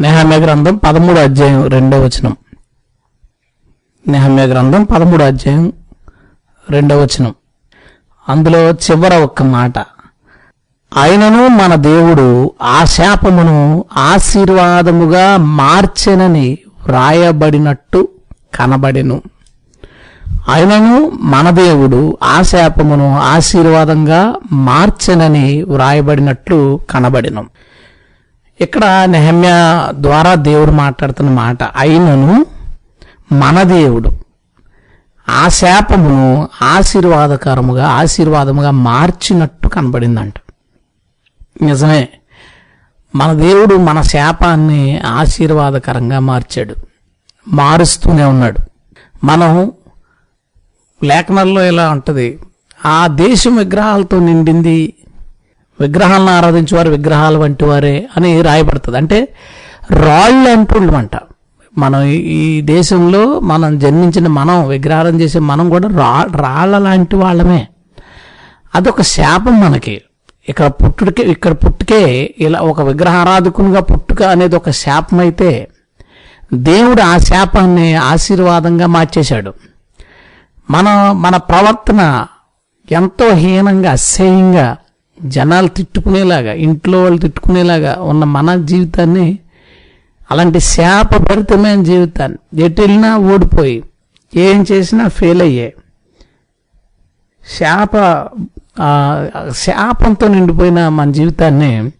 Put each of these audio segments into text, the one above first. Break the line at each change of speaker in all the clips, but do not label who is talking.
నెహమ్య గ్రంథం పదమూడు అధ్యాయం రెండో వచనం. నెహమ్య గ్రంథం పదమూడు అధ్యాయం రెండో వచనం. అందులో చివర ఒక్క మాట. ఆయనను మన దేవుడు ఆ శాపమును ఆశీర్వాదముగా మార్చెనని వ్రాయబడినట్టు కనబడెను. ఆయనను మన దేవుడు ఆ శాపమును ఆశీర్వాదంగా మార్చెనని వ్రాయబడినట్లు కనబడెను. ఇక్కడ నెహమ్య ద్వారా దేవుడు మాట్లాడుతున్న మాట అయినను మన దేవుడు. ఆ శాపమును ఆశీర్వాదకరముగా ఆశీర్వాదముగా మార్చినట్టు కనబడిందంట. నిజమే. మన దేవుడు మన శాపాన్ని ఆశీర్వాదకరంగా మార్చాడు. మారుస్తూనే ఉన్నాడు. మనం లేఖనాల్లో ఇలా ఉంటుంది? ఆ దేశం విగ్రహాలతో నిండింది విగ్రహాలను ఆరాధించేవారు విగ్రహాలు వంటి వారే అని రాయబడుతుంది. అంటే రాళ్ళు అంట మనం ఈ- ఈ దేశంలో మనం జన్మించిన మనం విగ్రహారం చేసే మనం కూడా రా రాళ్ళ లాంటి వాళ్ళమే. అదొక శాపం మనకి. ఇక్కడ పుట్టుకే ఇక్కడ పుట్టుకే ఇలా ఒక విగ్రహారాధకునిగా పుట్టుక అనేది ఒక శాపం అయితే దేవుడు ఆ శాపాన్ని ఆశీర్వాదంగా మార్చేశాడు. మన మన ప్రవర్తన ఎంతో హీనంగా అసహ్యంగా జనాలు తిట్టుకునేలాగా ఇంట్లో వాళ్ళు తిట్టుకునేలాగా ఉన్న మన జీవితాన్ని అలాంటి శాపభరితమైన జీవితాన్ని ఎటు వెళ్ళినా ఓడిపోయి ఏం చేసినా ఫెయిల్ అయ్యే శాప శాపంతో నిండిపోయిన మన జీవితాన్ని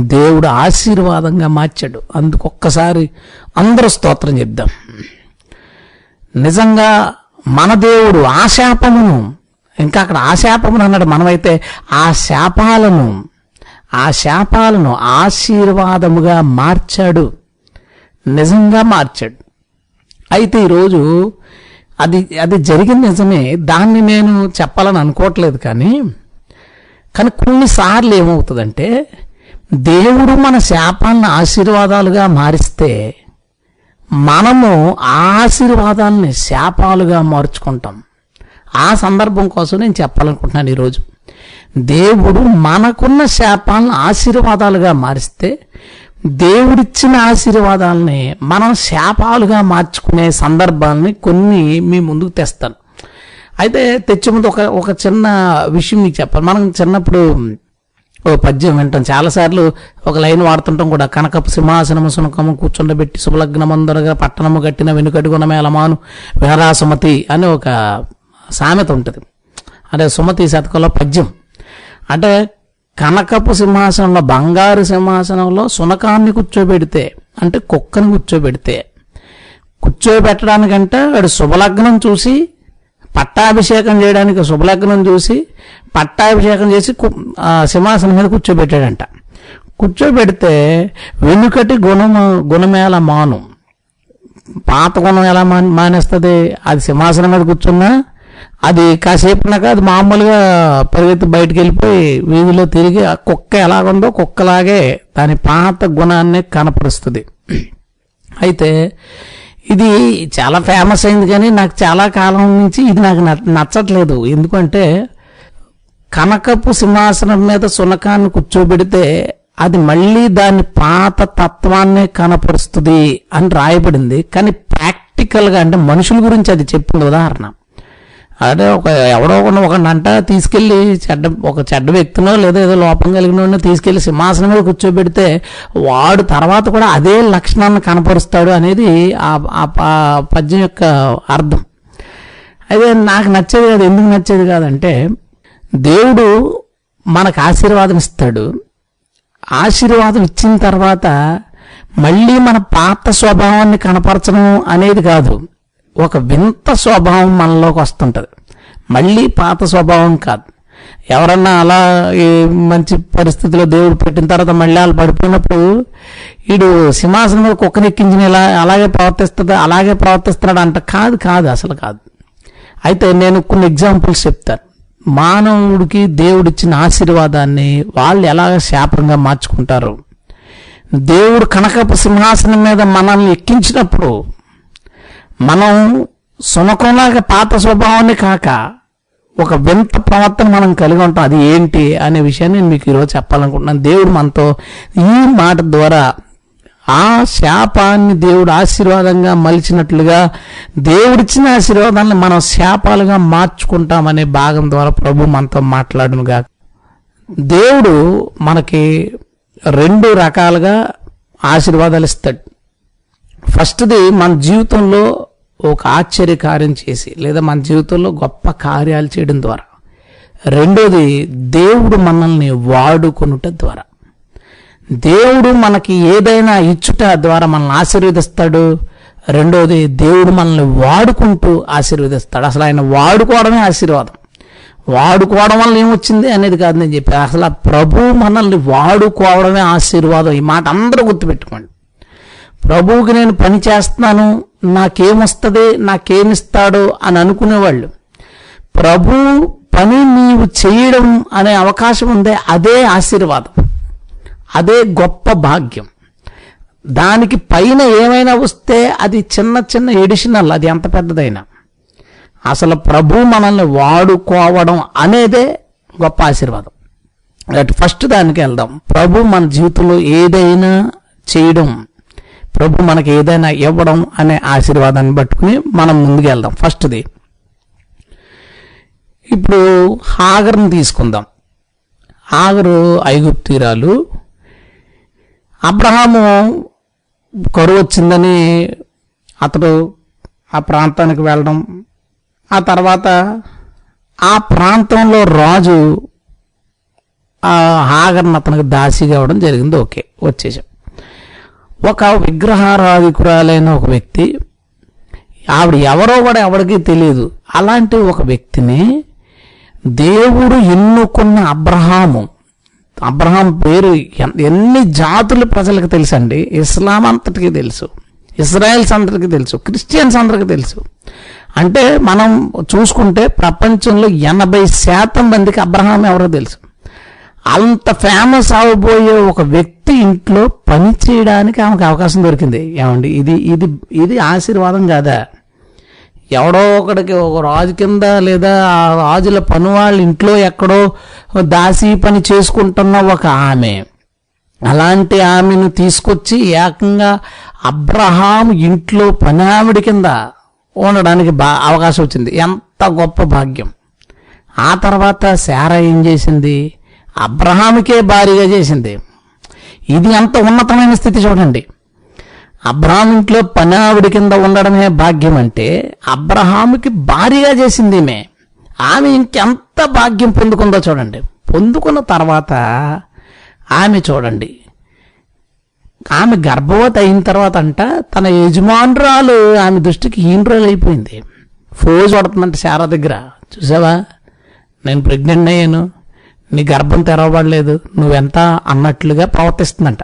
దేవుడు ఆశీర్వాదంగా మార్చాడు. అందుకు ఒక్కసారి అందరూ స్తోత్రం చెప్దాం. నిజంగా మన దేవుడు ఆ శాపమును ఇంకా అక్కడ ఆ శాపమును అన్నాడు. మనమైతే ఆ శాపాలను ఆ శాపాలను ఆశీర్వాదముగా మార్చాడు. నిజంగా మార్చాడు. అయితే ఈరోజు అది అది జరిగిన నిజమే. దాన్ని నేను చెప్పాలని అనుకోవట్లేదు కానీ కానీ కొన్నిసార్లు ఏమవుతుందంటే దేవుడు మన శాపాలను ఆశీర్వాదాలుగా మారిస్తే మనము ఆశీర్వాదాన్ని శాపాలుగా మార్చుకుంటాం. ఆ సందర్భం కోసం నేను చెప్పాలనుకుంటున్నాను ఈరోజు. దేవుడు మనకున్న శాపాలను ఆశీర్వాదాలుగా మారిస్తే దేవుడిచ్చిన ఆశీర్వాదాలని మనం శాపాలుగా మార్చుకునే సందర్భాలని కొన్ని మీ ముందుకు తెస్తాను. అయితే తెచ్చే ముందు ఒక ఒక చిన్న విషయం మీకు చెప్పాలి. మనం చిన్నప్పుడు ఓ పద్యం వింటాం. చాలాసార్లు ఒక లైన్ వాడుతుంటాం కూడా. కనకపు సింహాసనము సునకము కూర్చుండబెట్టి శుభలగ్నమందరగా పట్టణము కట్టిన వెనుకడుగున మేళమాను వీరాసుమతి అని ఒక సామెత ఉంటుంది. అంటే సుమతి శతకంలో పద్యం. అంటే కనకపు సింహాసనంలో బంగారు సింహాసనంలో సునకాన్ని కూర్చోబెడితే అంటే కుక్కని కూర్చోబెడితే కూర్చోబెట్టడానికంటే వాడు శుభలగ్నం చూసి పట్టాభిషేకం చేయడానికి శుభలగ్నం చూసి పట్టాభిషేకం చేసి కు- సింహాసనం మీద కూర్చోబెట్టాడంట. కూర్చోబెడితే వెనుకటి గుణము గుణమేళ మాను? పాత గుణం ఎలా మా మానేస్తుంది? అది సింహాసనం మీద కూర్చున్నా అది కాసేపునాక అది మామూలుగా పరిగెత్తి బయటికి వెళ్ళిపోయి వీధిలో తిరిగి ఆ కుక్క ఎలాగుందో కుక్కలాగే దాని పాత గుణాన్ని కనపరుస్తుంది. అయితే ఇది చాలా ఫేమస్ అయింది కానీ నాకు చాలా కాలం నుంచి ఇది నాకు నచ్చట్లేదు. ఎందుకంటే కనకపు సింహాసనం మీద సునకాన్ని కూర్చోబెడితే అది మళ్ళీ దాని పాత తత్వాన్నే కనపరుస్తుంది అని రాయబడింది. కానీ ప్రాక్టికల్గా అంటే మనుషుల గురించి అది చెప్పింది ఉదాహరణ. అదే ఒక ఎవడో ఒక నంట తీసుకెళ్ళి చెడ్డ ఒక చెడ్డ వ్యక్తినో లేదా ఏదో లోపం కలిగిన తీసుకెళ్ళి సింహాసనం మీద కూర్చోబెడితే వాడు తర్వాత కూడా అదే లక్షణాన్ని కనపరుస్తాడు అనేది ఆ ఆ ప- పద్యం యొక్క అర్థం. అయితే నాకు నచ్చేది కాదు. ఎందుకు నచ్చేది కాదంటే దేవుడు మనకు ఆశీర్వాదం ఇస్తాడు. ఆశీర్వాదం ఇచ్చిన తర్వాత మళ్ళీ మన పాత స్వభావాన్ని కనపరచడం అనేది కాదు. ఒక వింత స్వభావం మనలోకి వస్తుంటుంది. మళ్ళీ పాత స్వభావం కాదు. ఎవరన్నా అలా మంచి పరిస్థితిలో దేవుడు పెట్టిన తర్వాత మళ్ళీ వాళ్ళు పడిపోయినప్పుడు వీడు సింహాసనం మీద కుక్కని ఇలా అలాగే ప్రవర్తిస్తుంది అలాగే ప్రవర్తిస్తున్నాడు అంట. కాదు కాదు అసలు కాదు. అయితే నేను కొన్ని ఎగ్జాంపుల్స్ చెప్తాను. మానవుడికి దేవుడిచ్చిన ఆశీర్వాదాన్ని వాళ్ళు ఎలా శాపంగా మార్చుకుంటారు? దేవుడు కనకపు సింహాసనం మీద మనల్ని ఎక్కించినప్పుడు మనం సునకంలాగా పాత స్వభావాన్ని కాక ఒక వింత ప్రవర్తన మనం కలిగి ఉంటాం. అది ఏంటి అనే విషయాన్ని నేను మీకు ఈరోజు చెప్పాలనుకుంటున్నాను. దేవుడు మనతో ఈ మాట ద్వారా ఆ శాపాన్ని దేవుడు ఆశీర్వాదంగా మలిచినట్లుగా దేవుడిచ్చిన ఆశీర్వాదాన్ని మనం శాపాలుగా మార్చుకుంటామనే భాగం ద్వారా ప్రభు మనతో మాట్లాడునుగా దేవుడు మనకి రెండు రకాలుగా ఆశీర్వాదాలు ఇస్తాడు. ఫస్ట్ది మన జీవితంలో ఒక ఆశ్చర్య కార్యం చేసి లేదా మన జీవితంలో గొప్ప కార్యాలు చేయడం ద్వారా. రెండోది దేవుడు మనల్ని వాడుకొనుట ద్వారా. దేవుడు మనకి ఏదైనా ఇచ్చుట ద్వారా మనల్ని ఆశీర్వదిస్తాడు. రెండోది దేవుడు మనల్ని వాడుకుంటూ ఆశీర్వదిస్తాడు. అసలు ఆయన వాడుకోవడమే ఆశీర్వాదం. వాడుకోవడం వల్ల ఏమొచ్చింది అనేది కాదు నేను చెప్పి అసలు ఆ ప్రభు మనల్ని వాడుకోవడమే ఆశీర్వాదం. ఈ మాట అందరూ గుర్తుపెట్టుకోండి. ప్రభువుకి నేను పని చేస్తున్నాను నాకేమొస్తుంది నాకేమిస్తాడో అని అనుకునేవాళ్ళు. ప్రభు పని నీవు చేయడం అనే అవకాశం ఉందే అదే ఆశీర్వాదం. అదే గొప్ప భాగ్యం. దానికి పైన ఏమైనా వస్తే అది చిన్న చిన్న ఎడిషనల్ అది ఎంత పెద్దదైనా. అసలు ప్రభు మనల్ని వాడుకోవడం అనేదే గొప్ప ఆశీర్వాదం. అటు ఫస్ట్ దానికి వెళ్దాం. ప్రభు మన జీవితంలో ఏదైనా చేయడం ప్రభు మనకి ఏదైనా ఇవ్వడం అనే ఆశీర్వాదాన్ని పట్టుకుని మనం ముందుకు వెళ్దాం. ఫస్ట్ది ఇప్పుడు హాగర్ని తీసుకుందాం. హాగరు ఐగుప్తీరాలు అబ్రహాము కరువు వచ్చిందని అతడు ఆ ప్రాంతానికి వెళ్ళడం. ఆ తర్వాత ఆ ప్రాంతంలో రాజు ఆ హాగర్ని అతనికి దాసిగా అవ్వడం జరిగింది. ఓకే వచ్చేసాం. ఒక విగ్రహారాధికురాలైన ఒక వ్యక్తి ఆవిడ ఎవరో కూడా ఎవరికి తెలియదు అలాంటి ఒక వ్యక్తిని దేవుడు ఎన్నుకున్న అబ్రహాము అబ్రహాం పేరు ఎన్- ఎన్ని జాతులు ప్రజలకు తెలుసండి? ఇస్లాం అంతటికి తెలుసు. ఇస్రాయల్స్ అందరికీ తెలుసు. క్రిస్టియన్స్ అందరికీ తెలుసు. అంటే మనం చూసుకుంటే ప్రపంచంలో ఎనభై శాతం మందికి అబ్రహాం ఎవరో తెలుసు. అంత ఫేమస్ అవబోయే ఒక వ్యక్తి ఇంట్లో పని చేయడానికి ఆమెకు అవకాశం దొరికింది. ఏమండి? ఇది ఇది ఇది ఆశీర్వాదం కాదా? ఎవడో ఒకడికి ఒక రాజు కింద లేదా ఆ రాజుల పని వాళ్ళ ఇంట్లో ఎక్కడో దాసి పని చేసుకుంటున్న ఒక ఆమె. అలాంటి ఆమెను తీసుకొచ్చి ఏకంగా అబ్రహాం ఇంట్లో పని ఆవిడ కింద ఉండడానికి బా అవకాశం వచ్చింది. ఎంత గొప్ప భాగ్యం. ఆ తర్వాత శారా ఏం చేసింది? అబ్రహాముకే భారీగా చేసింది. ఇది ఎంత ఉన్నతమైన స్థితి చూడండి. అబ్రహాం ఇంట్లో పని ఆవిడ కింద ఉండడమే భాగ్యం అంటే అబ్రహాముకి భారీగా చేసింది ఈమె. ఆమె ఇంకెంత భాగ్యం పొందుకుందో చూడండి. పొందుకున్న తర్వాత ఆమె చూడండి. ఆమె గర్భవతి అయిన తర్వాత అంట తన యజమానురాలు ఆమె దృష్టికి హీనరాలు అయిపోయింది. ఫోజ్ పడుతుందంట శారా దగ్గర. చూసావా? నేను ప్రెగ్నెంట్ అయ్యాను. నీ గర్భం తెరవబడలేదు నువ్వెంత అన్నట్లుగా ప్రవర్తిస్తుందంట.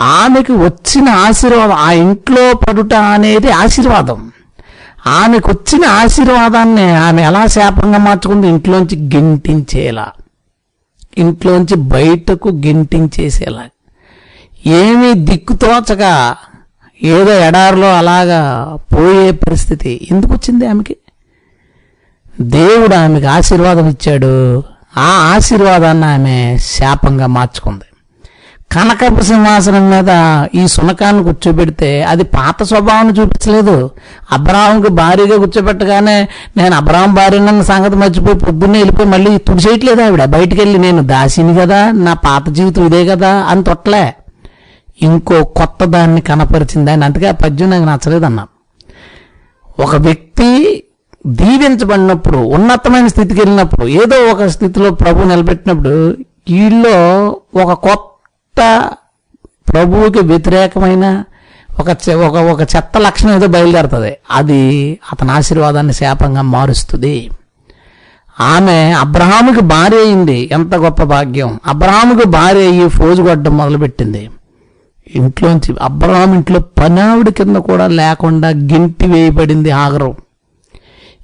ఆమెకు వచ్చిన ఆశీర్వాదం ఆ ఇంట్లో పడుట అనేది ఆశీర్వాదం. ఆమెకు వచ్చిన ఆశీర్వాదాన్ని ఆమె ఎలా శాపంగా మార్చుకుంది? ఇంట్లోంచి గింటించేలా. ఇంట్లోంచి బయటకు గింటించేసేలా. ఏమీ దిక్కుతోచక ఏదో ఎడారిలో అలాగా పోయే పరిస్థితి ఎందుకు వచ్చింది ఆమెకి? దేవుడు ఆమెకు ఆశీర్వాదం ఇచ్చాడు. ఆ ఆశీర్వాదాన్ని ఆమె శాపంగా మార్చుకుంది. కనకపు సింహాసనం మీద ఈ సునకాన్ని కూర్చోబెడితే అది పాత స్వభావాన్ని చూపించలేదు. అబ్రాహంకి భారీగా కూర్చోబెట్టగానే నేను అబ్రాహం భార్యనన్న సంగతి మర్చిపోయి పొద్దున్నే వెళ్ళిపోయి మళ్ళీ తుడిచేయట్లేదు ఆవిడ. బయటికి వెళ్ళి నేను దాసిని కదా నా పాత జీవితం ఇదే కదా అని తొట్టలే ఇంకో కొత్త దాన్ని కనపరిచింది అని అందుకే ఆ పద్యం నాకు నచ్చలేదన్నా ఒక వ్యక్తి దీవించబడినప్పుడు ఉన్నతమైన స్థితికి వెళ్ళినప్పుడు ఏదో ఒక స్థితిలో ప్రభు నిలబెట్టినప్పుడు వీళ్ళలో ఒక కొత్త ప్రభువుకి వ్యతిరేకమైన ఒక చె- ఒక ఒక చెత్త లక్షణం ఏదో బయలుదేరుతుంది. అది అతని ఆశీర్వాదాన్ని శాపంగా మారుస్తుంది. ఆమె అబ్రహాముకి భార్య అయింది. ఎంత గొప్ప భాగ్యం. అబ్రహాముకి భార్య అయ్యి ఫోజు కొట్టడం మొదలుపెట్టింది. ఇంట్లోంచి అబ్రహాం ఇంట్లో పనావిడి కింద కూడా లేకుండా గింటి వేయబడింది ఆగరం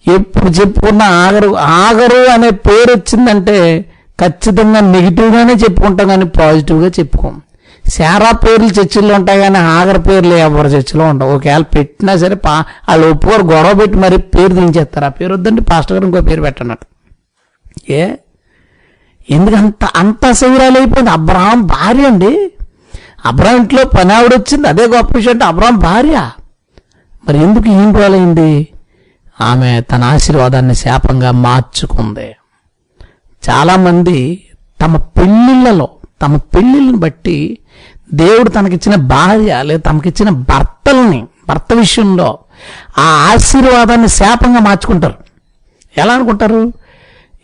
ఎప్పుడు చెప్పుకున్న ఆగరు. ఆగరు అనే పేరు వచ్చిందంటే ఖచ్చితంగా నెగిటివ్గానే చెప్పుకుంటాం కానీ పాజిటివ్గా చెప్పుకోం. శారా పేర్లు చర్చిల్లో ఉంటాయి కానీ ఆగర పేర్లు ఎవరి చర్చిలో ఉండవు. ఒకవేళ పెట్టినా సరే పా వాళ్ళు ఒప్పుకోరు. గొడవ పెట్టి మరి పేరు దించేస్తారు. ఆ పేరు వద్దంటే పాస్టర్ గారు ఇంకో పేరు పెట్టన్నట్టు ఏ? ఎందుకంత అంత అసౌరాలు అయిపోయింది. అబ్రహాం భార్య అండి. అబ్రాం ఇంట్లో పని ఆవిడ వచ్చింది. అదే గొప్ప విషయం అంటే అబ్రాం భార్య. మరి ఎందుకు ఏం పోలైంది ఆమె తన ఆశీర్వాదాన్ని శాపంగా మార్చుకుంది. చాలామంది తమ పెళ్ళిళ్ళలో తమ పెళ్ళిళ్ళని బట్టి దేవుడు తనకిచ్చిన భార్య లేదా తమకిచ్చిన భర్తల్ని భర్త విషయంలో ఆ ఆశీర్వాదాన్ని శాపంగా మార్చుకుంటారు. ఎలా అనుకుంటారు?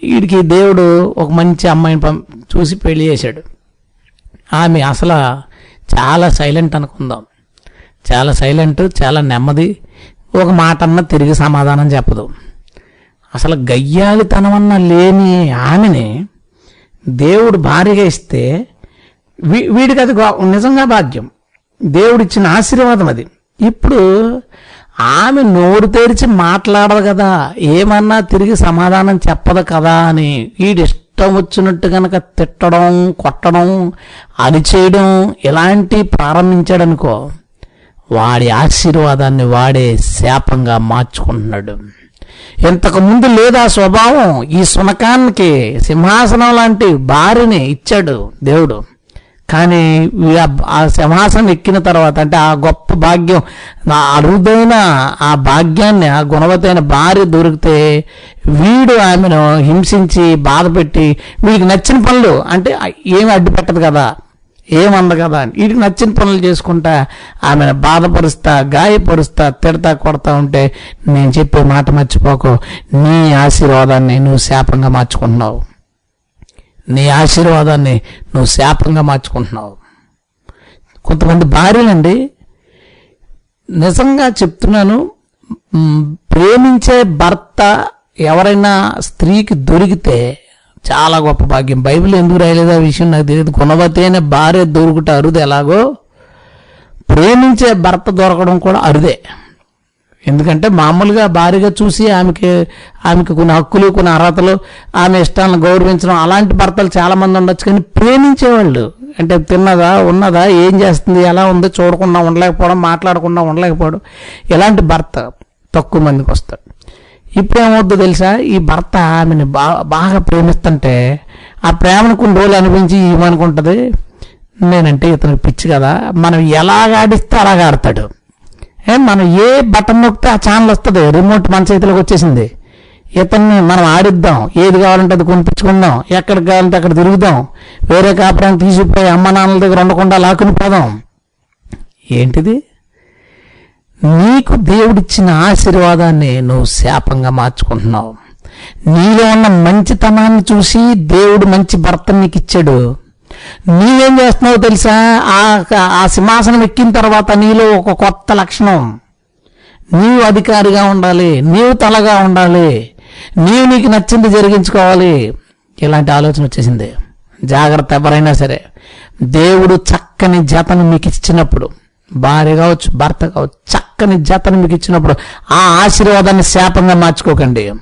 వీడికి దేవుడు ఒక మంచి అమ్మాయిని పం చూసి పెళ్ళి చేశాడు. ఆమె అసలు చాలా సైలెంట్ అనుకుందాం. చాలా సైలెంట్ చాలా నెమ్మది ఒక మాట అన్న తిరిగి సమాధానం చెప్పదు. అసలు గయ్యాలితనమన్న లేని ఆమెని దేవుడు భార్యగా ఇస్తే వీ- వీడికి అది నిజంగా భాగ్యం. దేవుడిచ్చిన ఆశీర్వాదం అది. ఇప్పుడు ఆమె నోరు తెరిచి మాట్లాడదు కదా. ఏమన్నా తిరిగి సమాధానం చెప్పదు కదా అని వీడి ఇష్టం వచ్చినట్టు కనుక తిట్టడం కొట్టడం అరిచేయడం ఇలాంటి ప్రారంభించాడనుకో వాడి ఆశీర్వాదాన్ని వాడే శాపంగా మార్చుకుంటున్నాడు. ఇంతకు ముందు లేదా స్వభావం ఈ సునకానికి సింహాసనం లాంటి భార్యని ఇచ్చాడు దేవుడు. కానీ ఆ- సింహాసనం ఎక్కిన తర్వాత అంటే ఆ గొప్ప భాగ్యం నా అరుదైన ఆ భాగ్యాన్ని ఆ గుణవతైన భార్య దొరికితే వీడు ఆమెను హింసించి బాధపెట్టి వీడికి నచ్చిన పనులు అంటే ఏమి అడ్డు పెట్టదు కదా? ఏమంద కదా అని వీడికి నచ్చిన పనులు చేసుకుంటా ఆమెను బాధపరుస్తా గాయపరుస్తా తిడతా కొడతా ఉంటే నేను చెప్పే మాట మర్చిపోకు. నీ ఆశీర్వాదాన్ని నువ్వు శాపంగా మార్చుకుంటున్నావు. నీ ఆశీర్వాదాన్ని నువ్వు శాపంగా మార్చుకుంటున్నావు. కొంతమంది భార్యలండి నిజంగా చెప్తున్నాను ప్రేమించే భర్త ఎవరైనా స్త్రీకి దొరికితే చాలా గొప్ప భాగ్యం. బైబిల్ ఎందుకు రాయలేదు? ఆ విషయం నాకు తెలియదు. గుణవతి భార్య దొరుకుట అరుదు. ఎలాగో? ప్రేమించే భర్త దొరకడం కూడా అరుదే. ఎందుకంటే మామూలుగా భారీగా చూసి ఆమెకి ఆమెకి కొన్ని హక్కులు కొన్ని అర్హతలు ఆమె ఇష్టాలను గౌరవించడం అలాంటి భర్తలు చాలామంది ఉండొచ్చు. కానీ ప్రేమించేవాళ్ళు అంటే తిన్నదా ఉన్నదా ఏం చేస్తుంది ఎలా ఉందో చూడకుండా ఉండలేకపోవడం మాట్లాడకుండా ఉండలేకపోవడం ఇలాంటి భర్త తక్కువ మందికి వస్తాడు. ఇప్పుడు తెలుసా? ఈ భర్త ఆమెను బాగా బాగా ప్రేమిస్తుంటే ఆ ప్రేమను కొన్ని రోజులు అనిపించి ఏమనుకుంటుంది? నేనంటే ఇతనికి పిచ్చి కదా. మనం ఎలాగ ఆడిస్తే అలాగ ఆడతాడు. ఏ మనం ఏ బటన్ నొక్కితే ఆ ఛానల్ వస్తుంది? రిమోట్ మన చేతిలోకి వచ్చేసింది. ఇతన్ని మనం ఆడిద్దాం. ఏది కావాలంటే అది కొనిపించుకుందాం. ఎక్కడికి కావాలంటే అక్కడ తిరుగుదాం. వేరే కాపురానికి తీసుకుపోయి అమ్మ నాన్నల దగ్గర ఉండకుండా లాక్కుని పోదాం. ఏంటిది? నీకు దేవుడిచ్చిన ఆశీర్వాదాన్ని నువ్వు శాపంగా మార్చుకుంటున్నావు. నీలో ఉన్న మంచితనాన్ని చూసి దేవుడు మంచి భర్త నీకు ఇచ్చాడు. నీవేం చేస్తున్నావు తెలుసా? ఆ ఆ సింహాసనం ఎక్కిన తర్వాత నీలో ఒక కొత్త లక్షణం. నీవు అధికారిగా ఉండాలి. నీవు తలగా ఉండాలి. నీవు నీకు నచ్చింది జరిగించుకోవాలి. ఇలాంటి ఆలోచన వచ్చేసింది. జాగ్రత్త ఎవరైనా సరే. దేవుడు చక్కని జతను మీకు ఇచ్చినప్పుడు భార్య కావచ్చు భర్త కావచ్చు చక్కని జతను మీకు ఇచ్చినప్పుడు ఆ ఆశీర్వాదాన్ని శాపంగా మార్చుకోకండి.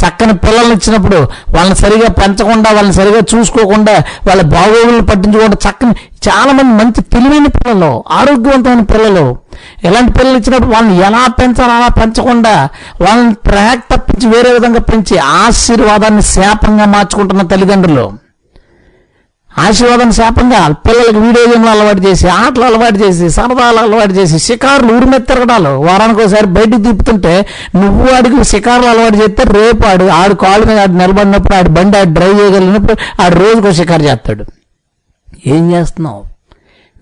చక్కని పిల్లల్ని ఇచ్చినప్పుడు వాళ్ళని సరిగా పెంచకుండా వాళ్ళని సరిగా చూసుకోకుండా వాళ్ళ బాగోగులు పట్టించుకోకుండా చక్కని చాలామంది మంచి తెలివైన పిల్లలు ఆరోగ్యవంతమైన పిల్లలు. ఎలాంటి పిల్లలు ఇచ్చినప్పుడు వాళ్ళని ఎలా పెంచాలో అలా పెంచకుండా వాళ్ళని ట్రాక్ తప్పించి వేరే విధంగా పెంచి ఆశీర్వాదాన్ని శాపంగా మార్చుకుంటున్న తల్లిదండ్రులు. ఆశీర్వాదం శాపంగా పిల్లలకి వీడియో గేమ్లు అలవాటు చేసి ఆటలు అలవాటు చేసి సరదాలు అలవాటు చేసి షికారులు ఊరి తిరగడాలు. వారానికి ఒకసారి బయటికి తిప్పుతుంటే నువ్వు వాడికి షికారులు అలవాటు చేస్తే రేపు ఆడు ఆడు కాళ్ళ మీద ఆడు నిలబడినప్పుడు ఆడి బండి ఆడు డ్రైవ్ చేయగలిగినప్పుడు ఆడు రోజుకో షికారు చేస్తాడు. ఏం చేస్తున్నావు?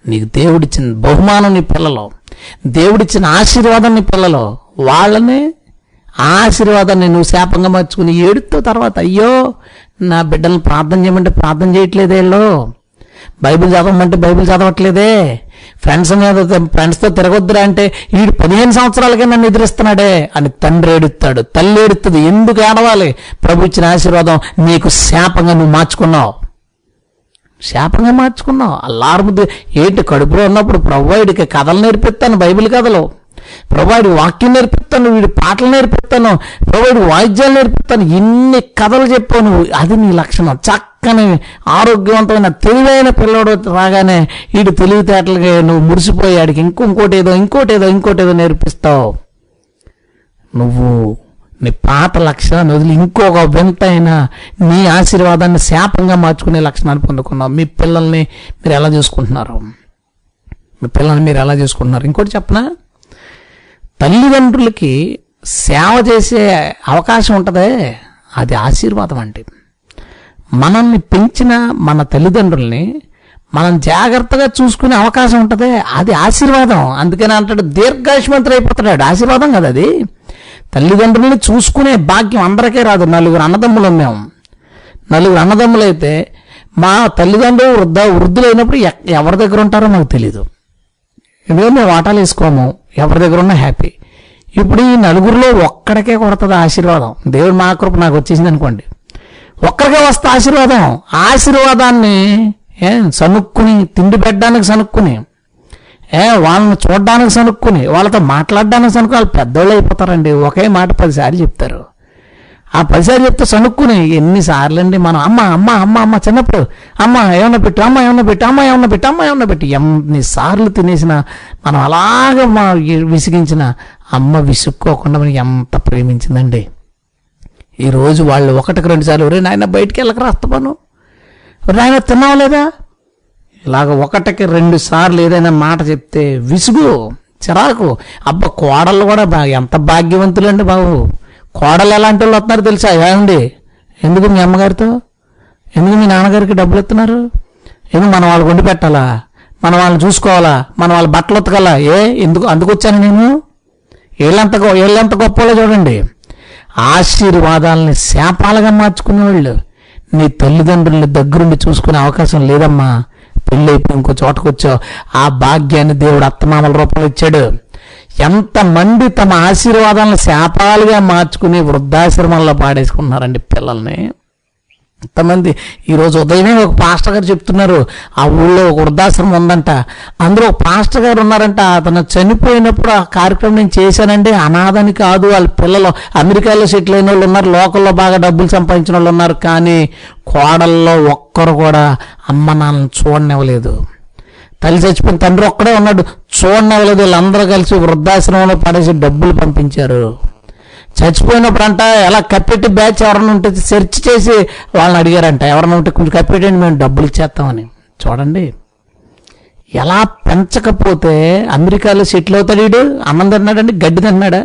నీకు దేవుడిచ్చిన బహుమానం నీ పిల్లలు. దేవుడిచ్చిన ఆశీర్వాదం నీ పిల్లలు. వాళ్ళని ఆశీర్వాదాన్ని నువ్వు శాపంగా మార్చుకుని ఏడుతో తర్వాత అయ్యో నా బిడ్డలను ప్రార్థన చేయమంటే ప్రార్థన చేయట్లేదే వీళ్ళు? బైబిల్ చదవమంటే బైబిల్ చదవట్లేదే? ఫ్రెండ్స్ మీద ఫ్రెండ్స్తో తిరగొద్దురా అంటే వీడు పదిహేను సంవత్సరాలకే నన్ను ఎదురిస్తున్నాడే అని తండ్రి ఏడుస్తాడు. తల్లి ఏడుస్తుంది ఎందుకు ఏడవాలి? ప్రభు ఇచ్చిన ఆశీర్వాదం నీకు శాపంగా నువ్వు మార్చుకున్నావు. శాపంగా మార్చుకున్నావు. అల్లారుముద్దు ఏంటి కడుపులో ఉన్నప్పుడు ప్రభువాడికి కథలు నేర్పిస్తాను బైబిల్ కథలు. ప్రభువాడి వాక్యం నేర్పిస్తాను వీడి పాటలు నేర్పిస్తాను ప్రభువాడి వాయిద్యాలు నేర్పిస్తాను ఎన్ని కథలు చెప్పావు నువ్వు. అది నీ లక్షణం. చక్కని ఆరోగ్యవంతమైన తెలివైన పిల్లడు రాగానే వీడు తెలివితేటలుగా నువ్వు మురిసిపోయాడికి ఇంకొంకోటి ఏదో ఇంకోటి ఏదో ఇంకోటి ఏదో నేర్పిస్తావు. నువ్వు నీ పాత లక్షణాన్ని వదిలి ఇంకొక వింతైన నీ ఆశీర్వాదాన్ని శాపంగా మార్చుకునే లక్షణాన్ని పొందుకున్నావు. మీ పిల్లల్ని మీరు ఎలా చూసుకుంటున్నారు? మీ పిల్లల్ని మీరు ఎలా చేసుకుంటున్నారు? ఇంకోటి చెప్పనా? తల్లిదండ్రులకి సేవ చేసే అవకాశం ఉంటుందే? అది ఆశీర్వాదం అంటే. మనల్ని పెంచిన మన తల్లిదండ్రుల్ని మనం జాగ్రత్తగా చూసుకునే అవకాశం ఉంటుంది? అది ఆశీర్వాదం. అందుకని అంటాడు దీర్ఘాయుష్మంతుడు అయిపోతున్నాడు. ఆశీర్వాదం కదా అది? తల్లిదండ్రుల్ని చూసుకునే భాగ్యం అందరికీ రాదు. నలుగురు అన్నదమ్ములు మేము. నలుగురు అన్నదమ్ములైతే మా తల్లిదండ్రులు వృద్ధ వృద్ధులైనప్పుడు ఎవరి దగ్గర ఉంటారో మాకు తెలీదు. ఎందుకంటే మేము వాటాలు వేసుకోము. ఎవరి దగ్గర ఉన్నా హ్యాపీ ఇప్పుడు ఈ నలుగురిలో ఒక్కడికే కొడుతుంది ఆశీర్వాదం. దేవుడు మా కృప నాకు వచ్చేసింది అనుకోండి. ఒక్కరికే వస్తే ఆశీర్వాదం. ఆశీర్వాదాన్ని ఏ సనుక్కుని తిండి పెట్టడానికి సనుక్కుని ఏ వాళ్ళని చూడడానికి సనుక్కుని వాళ్ళతో మాట్లాడడానికి సనుక్కు వాళ్ళు పెద్దోళ్ళు అయిపోతారండి. ఒకే మాట పదిసార్లు చెప్తారు. ఆ పదిసార్లు చెప్తే సనుక్కుని ఎన్నిసార్లు అండి మనం అమ్మ అమ్మ అమ్మ అమ్మ చిన్నప్పుడు అమ్మ ఏమన్నా పెట్టు అమ్మ ఏమన్నా పెట్టు అమ్మ ఏమన్నా పెట్టు అమ్మ ఏమన్నా పెట్టి ఎన్నిసార్లు తినేసిన మనం అలాగ మా విసిగించిన అమ్మ విసుక్కోకుండా మనకి ఎంత ప్రేమించిందండి. ఈరోజు వాళ్ళు ఒకటికి రెండు సార్లు ఒరే నాయన బయటికి వెళ్ళకరా రాస్తాను నాయన తిన్నావు లేదా? ఇలాగ ఒకటికి రెండు సార్లు ఏదైనా మాట చెప్తే విసుగు చిరాకు. అబ్బ కోడలు కూడా ఎంత భాగ్యవంతులండి బాబు. కోడలు ఎలాంటి వాళ్ళు వస్తున్నారు తెలుసా? ఏమండి? ఎందుకు మీ అమ్మగారితో? ఎందుకు మీ నాన్నగారికి డబ్బులు ఇస్తున్నారు? ఎందుకు మనం వాళ్ళు వండి పెట్టాలా? మనం వాళ్ళని చూసుకోవాలా? మనం వాళ్ళ బట్టలు ఉతకాలా? ఏ? ఎందుకు అందుకు వచ్చాను నేను? వీళ్ళంత వీళ్ళంత గొప్పలో చూడండి. ఆశీర్వాదాలని శాపాలుగా మార్చుకునే వాళ్ళు నీ తల్లిదండ్రుల్ని దగ్గరుండి చూసుకునే అవకాశం లేదమ్మా. పెళ్ళి అయిపోయి ఇంకో చోటకు వచ్చావు ఆ భాగ్యాన్ని దేవుడు అత్తమామల రూపంలో ఇచ్చాడు. ఎంతమంది తమ ఆశీర్వాదాలను శాపాలుగా మార్చుకుని వృద్ధాశ్రమంలో పాడేసుకున్నారండి పిల్లల్ని? ఎంతమంది? ఈరోజు ఉదయమే ఒక పాస్టర్ గారు చెప్తున్నారు ఆ ఊళ్ళో ఒక వృద్ధాశ్రమం ఉందంట. అందులో ఒక పాస్టర్ గారు ఉన్నారంట అతను చనిపోయినప్పుడు ఆ కార్యక్రమం నేను చేశానండి అనాథని కాదు వాళ్ళ పిల్లలు అమెరికాలో సెటిల్ అయిన వాళ్ళు ఉన్నారు లోకల్లో బాగా డబ్బులు సంపాదించిన వాళ్ళు ఉన్నారు కానీ కోడల్లో ఒక్కరు కూడా అమ్మ నాన్నని చూడనివ్వలేదు. తల్లి చచ్చిపోయిన తండ్రి ఒక్కడే ఉన్నాడు. చూడనివ్వలేదు వీళ్ళందరూ కలిసి వృద్ధాశ్రమంలో పడేసి డబ్బులు పంపించారు. చచ్చిపోయినప్పుడు అంట ఎలా కప్పెట్టి బ్యాచ్ ఎవరైనా ఉంటే సెర్చ్ చేసి వాళ్ళని అడిగారంట. ఎవరైనా ఉంటే కొంచెం కప్పెట్టండి మేము డబ్బులు ఇచ్చేస్తామని. చూడండి. ఎలా పెంచకపోతే అమెరికాలో సెటిల్ అవుతాడు వీడు? అన్నం తిన్నాడండి గడ్డి తిన్నాడా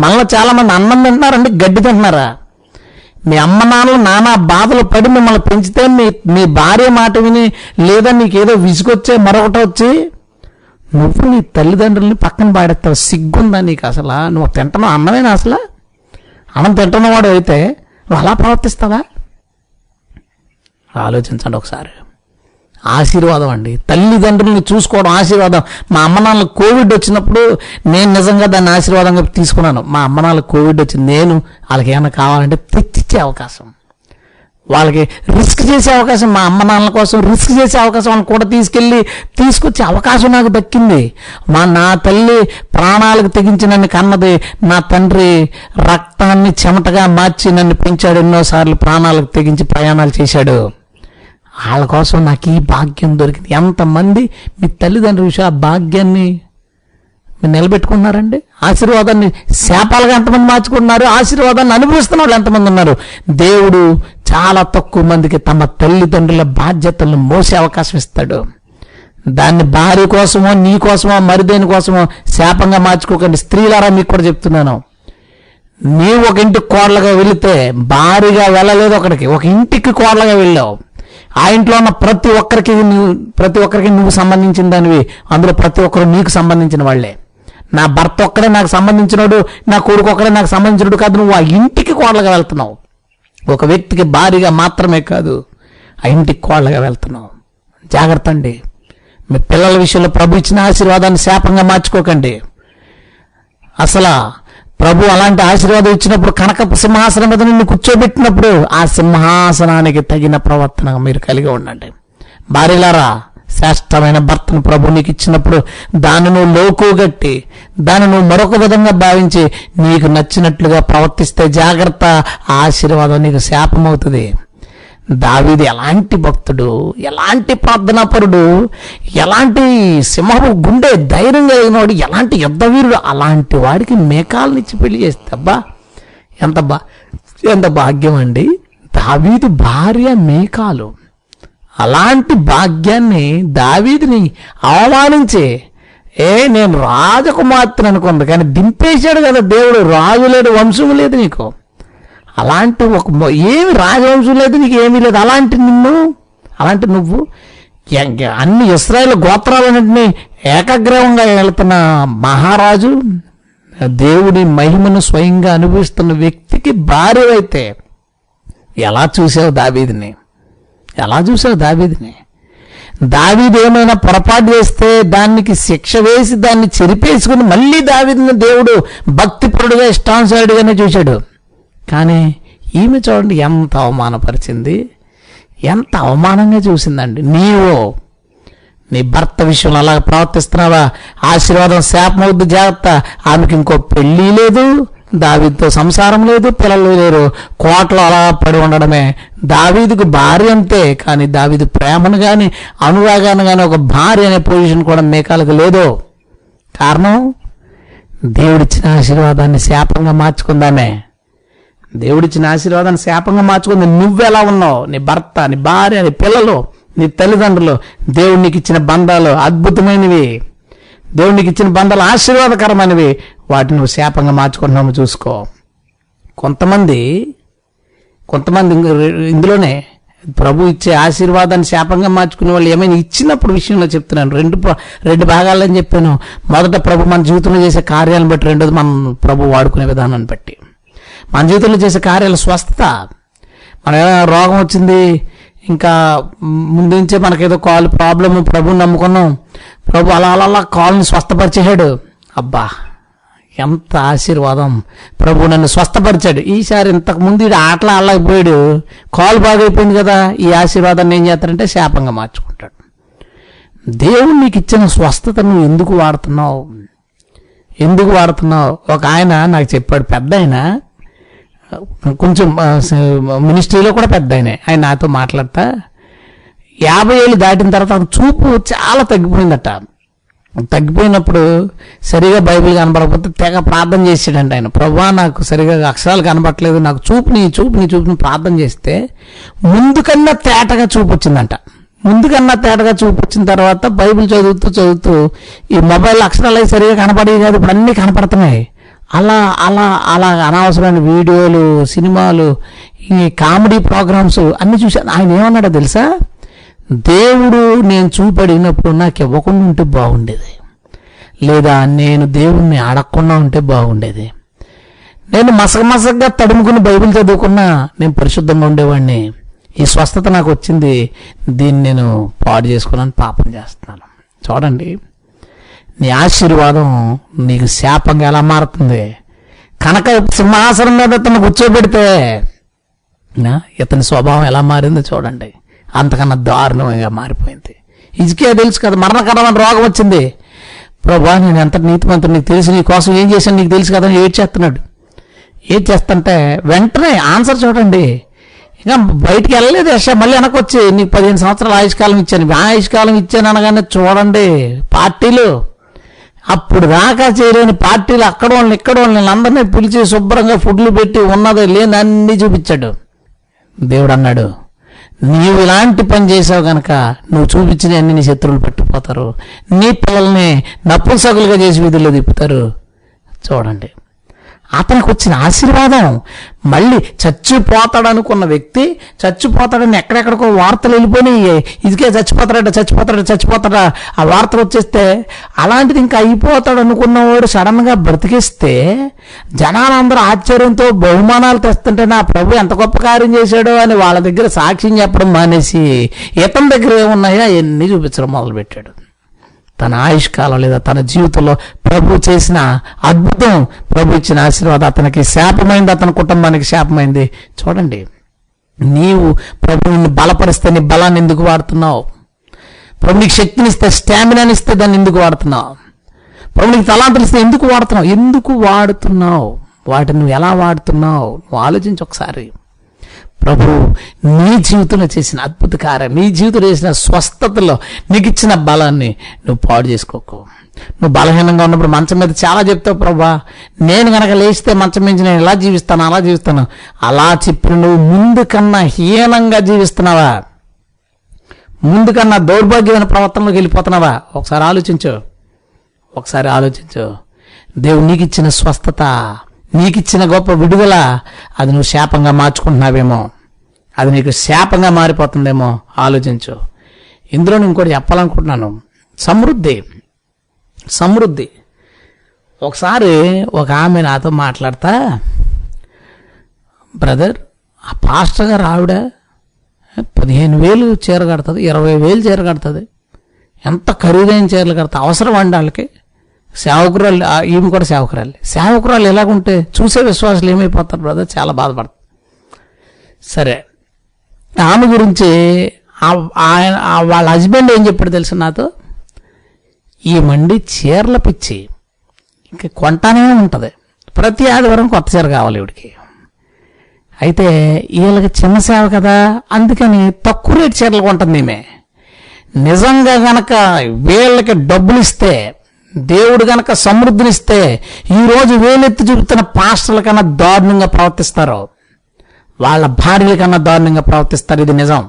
మనలో చాలా మంది అన్నం తింటున్నారండి గడ్డి తింటున్నారా? మీ అమ్మ నాన్నలు నానా బాధలు పడి మిమ్మల్ని పెంచితే మీ మీ భార్య మాట విని లేదా నీకేదో విసుగొచ్చే మరొకటి వచ్చి నువ్వు నీ తల్లిదండ్రుల్ని పక్కన పాడేస్తావు సిగ్గుందా నీకు అసలు? నువ్వు తింటున్నావు అన్నమేనా అసలు? అన్నం తింటున్నవాడు అయితే నువ్వు అలా ప్రవర్తిస్తావా? ఆలోచించండి ఒకసారి. ఆశీర్వాదం అండి. తల్లిదండ్రులను చూసుకోవడం ఆశీర్వాదం. మా అమ్మ నాన్నలు కోవిడ్ వచ్చినప్పుడు నేను నిజంగా దాన్ని ఆశీర్వాదంగా తీసుకున్నాను. మా అమ్మ నాన్నలు కోవిడ్ వచ్చింది. నేను వాళ్ళకి ఏమైనా కావాలంటే ఇచ్చే అవకాశం. వాళ్ళకి రిస్క్ చేసే అవకాశం మా అమ్మ నాన్నల కోసం రిస్క్ చేసే అవకాశం వాళ్ళని కూడా తీసుకెళ్ళి తీసుకొచ్చే అవకాశం నాకు దక్కింది. మా నా తల్లి ప్రాణాలకు తెగించి నన్ను కన్నది నా తండ్రి రక్తాన్ని చెమటగా మార్చి నన్ను పెంచాడు ఎన్నోసార్లు ప్రాణాలకు తెగించి ప్రయాణాలు చేశాడు. వాళ్ళ కోసం నాకు ఈ భాగ్యం దొరికింది. ఎంతమంది మీ తల్లిదండ్రుల విషయం ఆ భాగ్యాన్ని? మీరు నిలబెట్టుకున్నారండి ఆశీర్వాదాన్ని శాపాలుగా ఎంతమంది మార్చుకున్నారు ఆశీర్వాదాన్ని అనుభవిస్తున్న వాళ్ళు ఎంతమంది ఉన్నారు? దేవుడు చాలా తక్కువ మందికి తమ తల్లిదండ్రుల బాధ్యతలను మోసే అవకాశం ఇస్తాడు. దాన్ని భార్య కోసమో నీ కోసమో మరిదేని కోసమో శాపంగా మార్చుకోకండి. స్త్రీలారా మీకు కూడా చెప్తున్నాను. నీవు ఒక ఇంటికి కోడలుగా వెళితే భారీగా వెళ్ళలేదు ఒకడికి. ఒక ఇంటికి కోడలుగా వెళ్ళావు. ఆ ఇంట్లో ఉన్న ప్రతి ఒక్కరికి నువ్వు ప్రతి ఒక్కరికి నువ్వు సంబంధించిన దానివి. అందులో ప్రతి ఒక్కరు నీకు సంబంధించిన వాళ్ళే. నా భర్త ఒక్కడే నాకు సంబంధించినోడు నా కొడుకు ఒక్కడే నాకు సంబంధించినోడు కాదు నువ్వు ఆ ఇంటికి కోడలుగా వెళ్తున్నావు. ఒక వ్యక్తికి భారీగా మాత్రమే కాదు ఆ ఇంటికి కోడలుగా వెళ్తున్నావు. జాగ్రత్త అండి. మీ పిల్లల విషయంలో ప్రభు ఇచ్చిన ఆశీర్వాదాన్ని శాపంగా మార్చుకోకండి. అసలు ప్రభు అలాంటి ఆశీర్వాదం ఇచ్చినప్పుడు కనక సింహాసనం మీద నిన్ను కూర్చోబెట్టినప్పుడు ఆ సింహాసనానికి తగిన ప్రవర్తన మీరు కలిగి ఉండండి. భార్యలారా శ్రేష్టమైన భర్తను ప్రభు నీకు ఇచ్చినప్పుడు దాన్ని లోకుగట్టి దాన్ని మరొక విధంగా భావించి నీకు నచ్చినట్లుగా ప్రవర్తిస్తే జాగ్రత్త ఆశీర్వాదం నీకు శాపమవుతుంది. దావీది ఎలాంటి భక్తుడు ఎలాంటి ప్రార్థనాపరుడు ఎలాంటి సింహపు గుండె ధైర్యం కలిగినవాడు ఎలాంటి యుద్ధవీరుడు అలాంటి వాడికి మేకాలనిచ్చి పెళ్ళి చేస్తే అబ్బా ఎంత బా ఎంత భాగ్యం అండి. దావీదు భార్య మేకాలు. అలాంటి భాగ్యాన్ని దావీదిని అవమానించి ఏ నేను రాజకుమార్తెను అనుకుంది కానీ దింపేశాడు కదా దేవుడు రాజు లేడు వంశం లేదు నీకు. అలాంటి ఒక ఏమి రాజవంశం లేదు నీకు ఏమీ లేదు అలాంటి నిన్ను అలాంటి నువ్వు అన్ని ఇస్రాయేల్ గోత్రాలన్నింటినీ ఏకగ్రీవంగా వెళ్తున్న మహారాజు దేవుడి మహిమను స్వయంగా అనుభవిస్తున్న వ్యక్తికి భార్య అయితే ఎలా చూసావు దావీదిని? ఎలా చూసావు దావీదిని? దావీది ఏమైనా పొరపాటు చేస్తే దానికి శిక్ష వేసి దాన్ని చెరిపేసుకుని మళ్ళీ దావీదిని దేవుడు భక్తిపరుడుగా ఇష్టానుసారుడిగానే చూశాడు. కానీ ఈమె చూడండి ఎంత అవమానపరిచింది. ఎంత అవమానంగా చూసిందండి. నీవు నీ భర్త విషయంలో అలా ప్రవర్తిస్తున్నావా? ఆశీర్వాదం శాపం అవుద్ది జాగ్రత్త. ఆమెకి ఇంకో పెళ్ళి లేదు. దావీదుతో సంసారం లేదు పిల్లలు లేరు. కోటలో అలా పడి ఉండడమే. దావీదుకు భార్య అంతే కానీ దావీదు ప్రేమను కానీ అనురాగాన్ని కానీ ఒక భార్య అనే పొజిషన్ కూడా మేకాలకు లేదు. కారణం? దేవుడిచ్చిన ఆశీర్వాదాన్ని శాపంగా మార్చుకుందామే. దేవుడిచ్చిన ఆశీర్వాదాన్ని శాపంగా మార్చుకుంది. నువ్వెలా ఉన్నావు? నీ భర్త నీ భార్య నీ పిల్లలు నీ తల్లిదండ్రులు. దేవుడు నీకు ఇచ్చిన బంధాలు అద్భుతమైనవి. దేవుడు నీకు ఇచ్చిన బంధాలు ఆశీర్వాదకరమైనవి. వాటిని నువ్వు శాపంగా మార్చుకుంటున్నావు చూసుకో. కొంతమంది కొంతమంది ఇందులోనే ప్రభు ఇచ్చే ఆశీర్వాదాన్ని శాపంగా మార్చుకునే వాళ్ళు ఏమైనా ఇచ్చినప్పుడు విషయంలో చెప్తున్నాను. రెండు రెండు భాగాలని చెప్పాను. మొదట ప్రభు మన జీవితంలో చేసే కార్యాలను బట్టి రెండోది మనం ప్రభు వాడుకునే విధానాన్ని బట్టి. మన జీవితంలో చేసే కార్యాలు స్వస్థత. మన ఏదైనా రోగం వచ్చింది ఇంకా ముందు నుంచే మనకేదో కాల్ ప్రాబ్లము ప్రభుని నమ్ముకున్నాం. ప్రభు అలా అలా అలా కాల్ని స్వస్థపరిచేసాడు అబ్బా! ఎంత ఆశీర్వాదం. ప్రభు నన్ను స్వస్థపరిచాడు. ఈసారి ఇంతకుముందు ముందు ఆటలు ఆడలేకపోయాడు. కాలు బాగైపోయింది కదా. ఈ ఆశీర్వాదాన్ని ఏం చేస్తారంటే శాపంగా మార్చుకుంటాడు. దేవుడు నీకు ఇచ్చిన స్వస్థత ఎందుకు వాడుతున్నావు? ఎందుకు వాడుతున్నావు? ఒక ఆయన నాకు చెప్పాడు పెద్ద ఆయన కొంచెం మినిస్ట్రీలో కూడా పెద్ద ఆయన. ఆయన నాతో మాట్లాడతా. యాభై ఏళ్ళు దాటిన తర్వాత చూపు చాలా తగ్గిపోయిందట. తగ్గిపోయినప్పుడు సరిగా బైబిల్ కనబడకపోతే తెగ ప్రార్థన చేసాడంట ఆయన. ప్రభా నాకు సరిగా అక్షరాలు కనబడట్లేదు. నాకు చూపుని చూపుని చూపుని ప్రార్థన చేస్తే ముందుకన్నా తేటగా చూపు వచ్చిందంట. తేటగా చూపు వచ్చిన తర్వాత బైబిల్ చదువుతూ చదువుతూ ఈ మొబైల్ అక్షరాలు అవి సరిగా కనపడేవి కాదు. ఇప్పుడు అన్నీ కనపడుతున్నాయి. అలా అలా అలా అనవసరమైన వీడియోలు సినిమాలు ఈ కామెడీ ప్రోగ్రామ్స్ అన్నీ చూశాను. ఆయన ఏమన్నాడో తెలుసా? దేవుడు నేను చూపడినప్పుడు నాకు ఇవ్వకుండా ఉంటే బాగుండేది. లేదా నేను దేవుణ్ణి అడగకుండా ఉంటే బాగుండేది. నేను మసగ మసగ్గా తడుముకుని బైబిల్ చదువుకున్నా నేను పరిశుద్ధంగా ఉండేవాడిని. ఈ స్వస్థత నాకు వచ్చింది. దీన్ని నేను పాడు చేసుకున్నాను పాపం చేస్తున్నాను. చూడండి. నీ ఆశీర్వాదం నీకు శాపంగా ఎలా మారుతుంది? కనుక సింహాసనం మీద తను కూర్చోబెడితే ఇతని స్వభావం ఎలా మారిందో చూడండి. అంతకన్నా దారుణంగా మారిపోయింది. ఇదికే తెలుసు కదా మరణకరమైన రోగం వచ్చింది. ప్రభా నేను ఎంత నీతిమంతుడు నీకు తెలుసు నీ కోసం ఏం చేశాను నీకు తెలుసు కదా ఏడ్ చేస్తున్నాడు. ఏం చేస్తుంటే వెంటనే ఆన్సర్ చూడండి. ఇంకా బయటికి వెళ్ళలేదు యశ మళ్ళీ వెనక వచ్చి నీకు పదిహేను సంవత్సరాల ఆయుష్కాలం ఇచ్చాను ఆయుష్కాలం ఇచ్చాను అనగానే చూడండి పార్టీలు. అప్పుడు దాకా చేయలేని పార్టీలు అక్కడ వాళ్ళని ఇక్కడ వాళ్ళని అందరినీ పిలిచి శుభ్రంగా ఫుడ్లు పెట్టి ఉన్నది లేని అన్నీ చూపించాడు. దేవుడు అన్నాడు నీవు ఇలాంటి పని చేసావు గనక నువ్వు చూపించిన అన్ని నీ శత్రువులు పట్టిపోతారు. నీ పిల్లల్ని నప్పుసగులుగా చేసి వీధుల్లో తిప్పుతారు. చూడండి. అతనికి వచ్చిన ఆశీర్వాదం. మళ్ళీ చచ్చిపోతాడనుకున్న వ్యక్తి చచ్చిపోతాడని ఎక్కడెక్కడికో వార్తలు వెళ్ళిపోయి ఇదికే చచ్చిపోతాడట చచ్చిపోతాడట చచ్చిపోతాడా ఆ వార్తలు వచ్చేస్తే అలాంటిది ఇంకా అయిపోతాడు అనుకున్నవాడు సడన్గా బ్రతికిస్తే జనాలందరూ ఆశ్చర్యంతో బహుమానాలు తెస్తుంటే నా ప్రభు ఎంత గొప్ప కార్యం చేశాడో అని వాళ్ళ దగ్గర సాక్ష్యం చెప్పడం మానేసి ఇతని దగ్గర ఏమున్నాయో అవన్నీ చూపించడం మొదలుపెట్టాడు. తన ఆయుష్కాలం లేదా తన జీవితంలో ప్రభు చేసిన అద్భుతం ప్రభు ఇచ్చిన ఆశీర్వాదం అతనికి శాపమైంది అతని కుటుంబానికి శాపమైంది. చూడండి నీవు ప్రభుని బలపరిస్తే నీ బలాన్ని ఎందుకు వాడుతున్నావు? ప్రభు నీకు శక్తినిస్తే స్టామినాని ఇస్తే దాన్ని ఎందుకు వాడుతున్నావు? ప్రభు నీకు తలాంతలు ఇస్తే ఎందుకు వాడుతున్నావు? ఎందుకు వాడుతున్నావు? వాటిని నువ్వు ఎలా వాడుతున్నావు? నువ్వు ఆలోచించి ఒకసారి. ప్రభు నీ జీవితంలో చేసిన అద్భుత కార్యం నీ జీవితంలో చేసిన స్వస్థతలో నీకు ఇచ్చిన బలాన్ని నువ్వు పాడు చేసుకోకు. నువ్వు బలహీనంగా ఉన్నప్పుడు మంచం మీద చాలా చెప్తావు ప్రభా. నేను కనుక లేస్తే మంచం మీద నేను ఇలా జీవిస్తాను అలా జీవిస్తాను. అలా చెప్పిన నువ్వు ముందు కన్నా హీనంగా జీవిస్తున్నావా? ముందు కన్నా దౌర్భాగ్యమైన ప్రవర్తనలోకి వెళ్ళిపోతున్నావా? ఒకసారి ఆలోచించు. ఒకసారి ఆలోచించు. దేవుడు నీకు ఇచ్చిన స్వస్థత నీకిచ్చిన గొప్ప విడుదల అది నువ్వు శాపంగా మార్చుకుంటున్నావేమో. అది నీకు శాపంగా మారిపోతుందేమో ఆలోచించు. ఇందులో నేను ఇంకోటి చెప్పాలనుకుంటున్నాను. సమృద్ధి. సమృద్ధి. ఒకసారి ఒక ఆమె నాతో మాట్లాడతా బ్రదర్ ఆ పాస్టర్ గారు ఆవిడ పదిహేను వేలు చీర కడుతుంది ఇరవై వేలు చీర కడుతుంది. ఎంత ఖరీదైన చీరలు కడతా అవసరం అండి వాళ్ళకి. సేవకురాలు ఆ, ఈమె కూడా సేవకురాలు. సేవకురాలు ఎలాగుంటే చూసే విశ్వాసాలు ఏమైపోతారు బ్రదర్? చాలా బాధపడతారు సరే. దాని గురించి ఆయన వాళ్ళ హస్బెండ్ ఏం చెప్పాడు తెలుసు నాతో? ఈ మండి చీరల పిచ్చి. ఇంకా కొంటానే ఉంటుంది. ప్రతి ఆదివారం కొత్త చీర కావాలి ఇవిడికి అయితే వీళ్ళకి చిన్న సేవ కదా అందుకని తక్కువ రేటు చీరలు కొంటుంది ఈమె నిజంగా గనక వీళ్ళకి డబ్బులు ఇస్తే దేవుడు గనక సమృద్ధినిస్తే ఈరోజు వేలెత్తి చూపుతున్న పాస్టర్ల కన్నా దారుణంగా ప్రవర్తిస్తారు. వాళ్ళ భార్యల కన్నా దారుణంగా ప్రవర్తిస్తారు ఇది నిజం.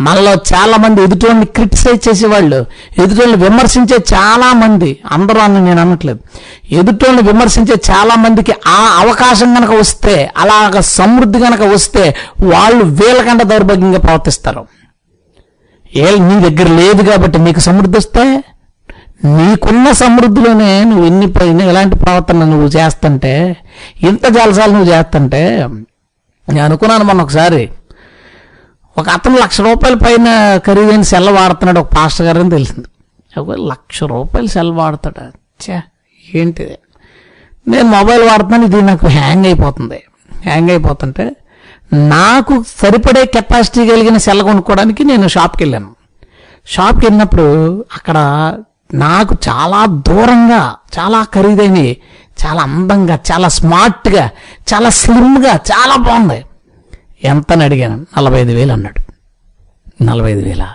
మనలో చాలా మంది ఎదుటోళ్ళని క్రిటిసైజ్ చేసేవాళ్ళు ఎదుటోళ్ళని విమర్శించే చాలా మంది అందరూ అని నేను అనట్లేదు. ఎదుటోళ్ళని విమర్శించే చాలా మందికి ఆ అవకాశం కనుక వస్తే అలాగ సమృద్ధి కనుక వస్తే వాళ్ళు వీళ్ళకంటే దౌర్భాగ్యంగా ప్రవర్తిస్తారు. ఏ నీ దగ్గర లేదు కాబట్టి నీకు సమృద్ధి వస్తే నీకున్న సమృద్ధిలోనే నువ్వు ఎన్ని ప- ఎలాంటి ప్రవర్తన నువ్వు చేస్తుంటే ఇంత జలసాలు నువ్వు చేస్తుంటే నేను అనుకున్నాను మొన్న ఒకసారి. ఒక అతను లక్ష రూపాయల పైన ఖరీదైన సెల్ వాడుతున్నాడు ఒక పాస్టర్ గారు అని తెలిసింది. ఒక లక్ష రూపాయలు సెల్ వాడతాడా? చే ఏంటిది? నేను మొబైల్ వాడుతున్నాను ఇది నాకు హ్యాంగ్ అయిపోతుంది. హ్యాంగ్ అయిపోతుంటే నాకు సరిపడే కెపాసిటీ కలిగిన సెల్ కొనుక్కోవడానికి నేను షాప్కి వెళ్ళాను. షాప్కి వెళ్ళినప్పుడు అక్కడ నాకు చాలా దూరంగా చాలా ఖరీదైనవి చాలా అందంగా చాలా స్మార్ట్గా చాలా స్లిమ్గా చాలా బాగుంది. ఎంత అని అడిగాను? నలభై ఐదు వేలు అన్నాడు. నలభై ఐదు వేలా?